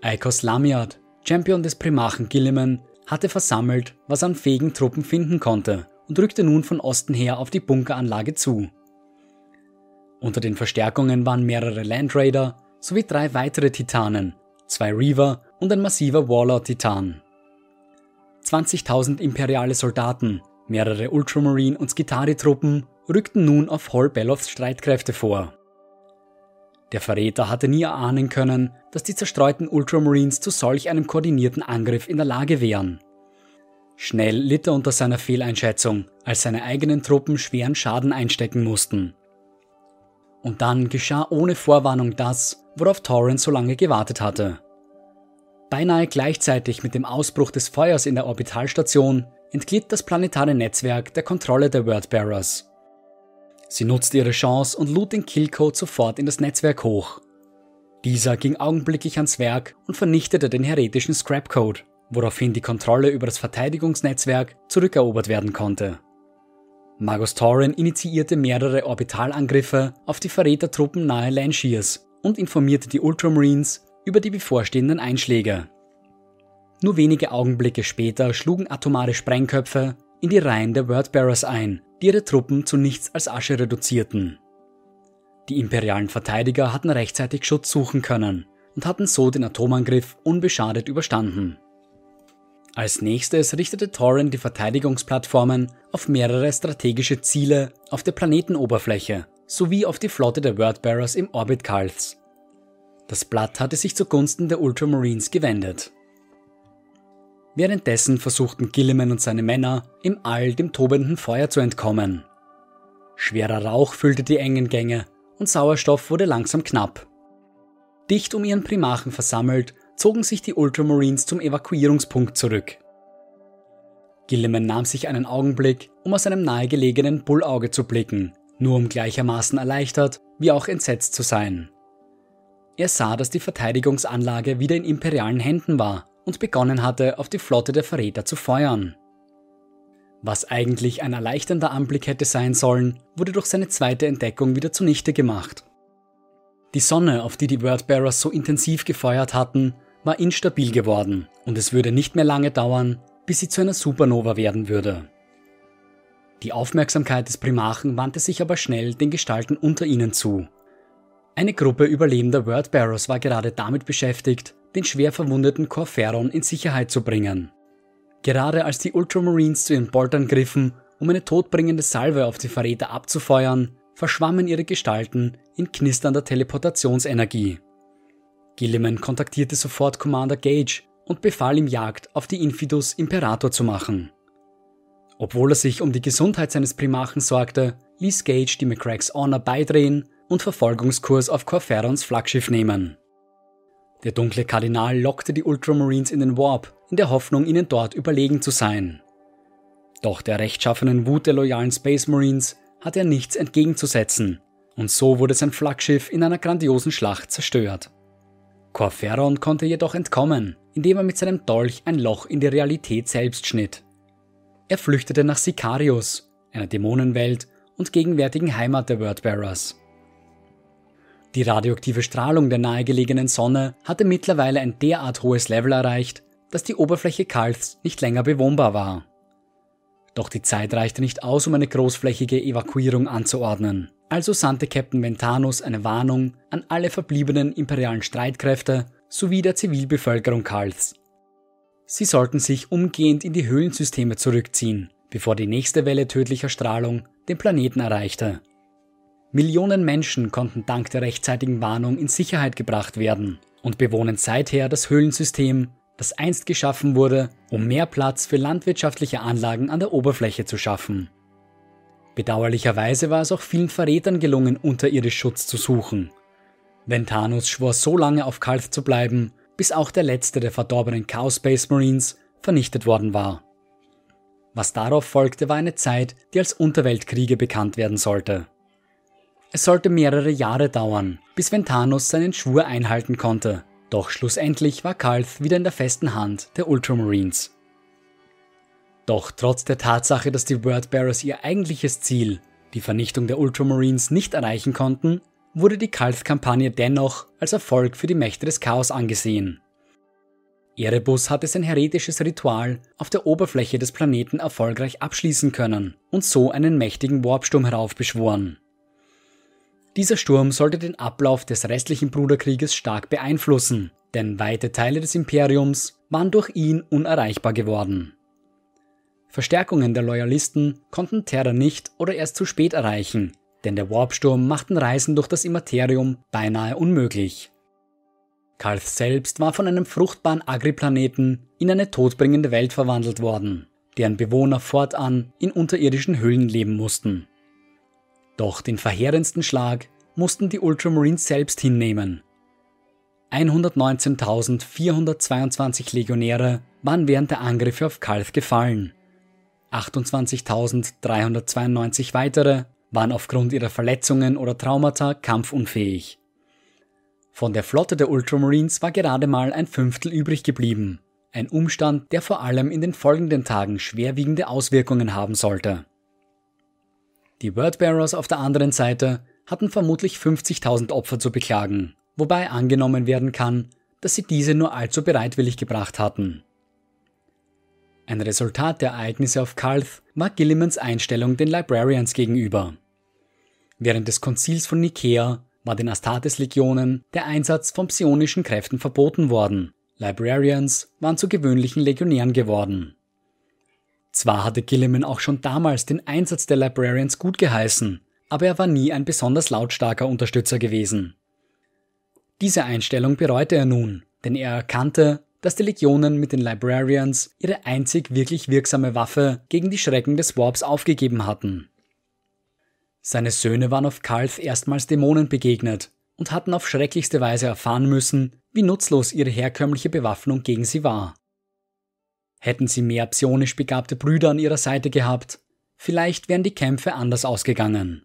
Eikos Lamiad, Champion des Primachen Gilliman, hatte versammelt, was an fähigen Truppen finden konnte und rückte nun von Osten her auf die Bunkeranlage zu. Unter den Verstärkungen waren mehrere Landraider sowie drei weitere Titanen, zwei Reaver und ein massiver Warlord-Titan. 20.000 imperiale Soldaten, mehrere Ultramarine- und Skitari-Truppen rückten nun auf Hol Beloths Streitkräfte vor. Der Verräter hatte nie erahnen können, dass die zerstreuten Ultramarines zu solch einem koordinierten Angriff in der Lage wären. Schnell litt er unter seiner Fehleinschätzung, als seine eigenen Truppen schweren Schaden einstecken mussten. Und dann geschah ohne Vorwarnung das, worauf Torrens so lange gewartet hatte. Beinahe gleichzeitig mit dem Ausbruch des Feuers in der Orbitalstation entglitt das planetare Netzwerk der Kontrolle der Wordbearers. Sie nutzte ihre Chance und lud den Killcode sofort in das Netzwerk hoch. Dieser ging augenblicklich ans Werk und vernichtete den heretischen Scrapcode, woraufhin die Kontrolle über das Verteidigungsnetzwerk zurückerobert werden konnte. Magus Torren initiierte mehrere Orbitalangriffe auf die Verrätertruppen nahe Lanshiers und informierte die Ultramarines über die bevorstehenden Einschläge. Nur wenige Augenblicke später schlugen atomare Sprengköpfe in die Reihen der Wordbearers ein, die ihre Truppen zu nichts als Asche reduzierten. Die imperialen Verteidiger hatten rechtzeitig Schutz suchen können und hatten so den Atomangriff unbeschadet überstanden. Als nächstes richtete Torren die Verteidigungsplattformen auf mehrere strategische Ziele auf der Planetenoberfläche sowie auf die Flotte der Wordbearers im Orbit Calths. Das Blatt hatte sich zugunsten der Ultramarines gewendet. Währenddessen versuchten Gilliman und seine Männer im All dem tobenden Feuer zu entkommen. Schwerer Rauch füllte die engen Gänge und Sauerstoff wurde langsam knapp. Dicht um ihren Primachen versammelt, zogen sich die Ultramarines zum Evakuierungspunkt zurück. Gilliman nahm sich einen Augenblick, um aus einem nahegelegenen Bullauge zu blicken, nur um gleichermaßen erleichtert wie auch entsetzt zu sein. Er sah, dass die Verteidigungsanlage wieder in imperialen Händen war und begonnen hatte, auf die Flotte der Verräter zu feuern. Was eigentlich ein erleichternder Anblick hätte sein sollen, wurde durch seine zweite Entdeckung wieder zunichte gemacht. Die Sonne, auf die die Wordbearers so intensiv gefeuert hatten, war instabil geworden und es würde nicht mehr lange dauern, bis sie zu einer Supernova werden würde. Die Aufmerksamkeit des Primachen wandte sich aber schnell den Gestalten unter ihnen zu. Eine Gruppe überlebender Wordbearers war gerade damit beschäftigt, den schwer verwundeten Corferon in Sicherheit zu bringen. Gerade als die Ultramarines zu ihren Boltern griffen, um eine todbringende Salve auf die Verräter abzufeuern, verschwammen ihre Gestalten in knisternder Teleportationsenergie. Gilliman kontaktierte sofort Commander Gage und befahl ihm Jagd auf die Infidus Imperator zu machen. Obwohl er sich um die Gesundheit seines Primachen sorgte, ließ Gage die McCracks Honor beidrehen und Verfolgungskurs auf Corferons Flaggschiff nehmen. Der dunkle Kardinal lockte die Ultramarines in den Warp, in der Hoffnung, ihnen dort überlegen zu sein. Doch der rechtschaffenen Wut der loyalen Space Marines hatte er nichts entgegenzusetzen, und so wurde sein Flaggschiff in einer grandiosen Schlacht zerstört. Corferon konnte jedoch entkommen, indem er mit seinem Dolch ein Loch in die Realität selbst schnitt. Er flüchtete nach Sicarius, einer Dämonenwelt und gegenwärtigen Heimat der Wordbearers. Die radioaktive Strahlung der nahegelegenen Sonne hatte mittlerweile ein derart hohes Level erreicht, dass die Oberfläche Kalths nicht länger bewohnbar war. Doch die Zeit reichte nicht aus, um eine großflächige Evakuierung anzuordnen. Also sandte Captain Ventanus eine Warnung an alle verbliebenen imperialen Streitkräfte sowie der Zivilbevölkerung Kalths. Sie sollten sich umgehend in die Höhlensysteme zurückziehen, bevor die nächste Welle tödlicher Strahlung den Planeten erreichte. Millionen Menschen konnten dank der rechtzeitigen Warnung in Sicherheit gebracht werden und bewohnen seither das Höhlensystem, das einst geschaffen wurde, um mehr Platz für landwirtschaftliche Anlagen an der Oberfläche zu schaffen. Bedauerlicherweise war es auch vielen Verrätern gelungen, unterirdisch Schutz zu suchen. Ventanus schwor so lange auf Kalth zu bleiben, bis auch der letzte der verdorbenen Chaos Space Marines vernichtet worden war. Was darauf folgte, war eine Zeit, die als Unterweltkriege bekannt werden sollte. Es sollte mehrere Jahre dauern, bis Ventanus seinen Schwur einhalten konnte, doch schlussendlich war Kalth wieder in der festen Hand der Ultramarines. Doch trotz der Tatsache, dass die Wordbearers ihr eigentliches Ziel, die Vernichtung der Ultramarines, nicht erreichen konnten, wurde die Kalth-Kampagne dennoch als Erfolg für die Mächte des Chaos angesehen. Erebus hatte sein heretisches Ritual auf der Oberfläche des Planeten erfolgreich abschließen können und so einen mächtigen Warpsturm heraufbeschworen. Dieser Sturm sollte den Ablauf des restlichen Bruderkrieges stark beeinflussen, denn weite Teile des Imperiums waren durch ihn unerreichbar geworden. Verstärkungen der Loyalisten konnten Terra nicht oder erst zu spät erreichen, denn der Warpsturm machten Reisen durch das Immaterium beinahe unmöglich. Kalth selbst war von einem fruchtbaren Agriplaneten in eine todbringende Welt verwandelt worden, deren Bewohner fortan in unterirdischen Höhlen leben mussten. Doch den verheerendsten Schlag mussten die Ultramarines selbst hinnehmen. 119.422 Legionäre waren während der Angriffe auf Kalth gefallen. 28.392 weitere waren aufgrund ihrer Verletzungen oder Traumata kampfunfähig. Von der Flotte der Ultramarines war gerade mal ein Fünftel übrig geblieben, ein Umstand, der vor allem in den folgenden Tagen schwerwiegende Auswirkungen haben sollte. Die Wordbearers auf der anderen Seite hatten vermutlich 50.000 Opfer zu beklagen, wobei angenommen werden kann, dass sie diese nur allzu bereitwillig gebracht hatten. Ein Resultat der Ereignisse auf Kalth war Gillimans Einstellung den Librarians gegenüber. Während des Konzils von Nikea war den Astartes-Legionen der Einsatz von psionischen Kräften verboten worden. Librarians waren zu gewöhnlichen Legionären geworden. Zwar hatte Gilliman auch schon damals den Einsatz der Librarians gut geheißen, aber er war nie ein besonders lautstarker Unterstützer gewesen. Diese Einstellung bereute er nun, denn er erkannte, dass die Legionen mit den Librarians ihre einzig wirklich wirksame Waffe gegen die Schrecken des Warps aufgegeben hatten. Seine Söhne waren auf Kalth erstmals Dämonen begegnet und hatten auf schrecklichste Weise erfahren müssen, wie nutzlos ihre herkömmliche Bewaffnung gegen sie war. Hätten sie mehr psionisch begabte Brüder an ihrer Seite gehabt, vielleicht wären die Kämpfe anders ausgegangen.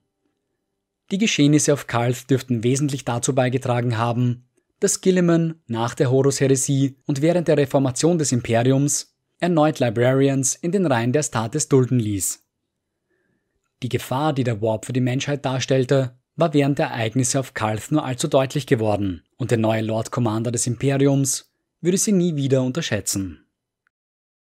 Die Geschehnisse auf Kalth dürften wesentlich dazu beigetragen haben, dass Gilliman nach der Horus-Heresie und während der Reformation des Imperiums erneut Librarians in den Reihen der States dulden ließ. Die Gefahr, die der Warp für die Menschheit darstellte, war während der Ereignisse auf Kalth nur allzu deutlich geworden und der neue Lord Commander des Imperiums würde sie nie wieder unterschätzen.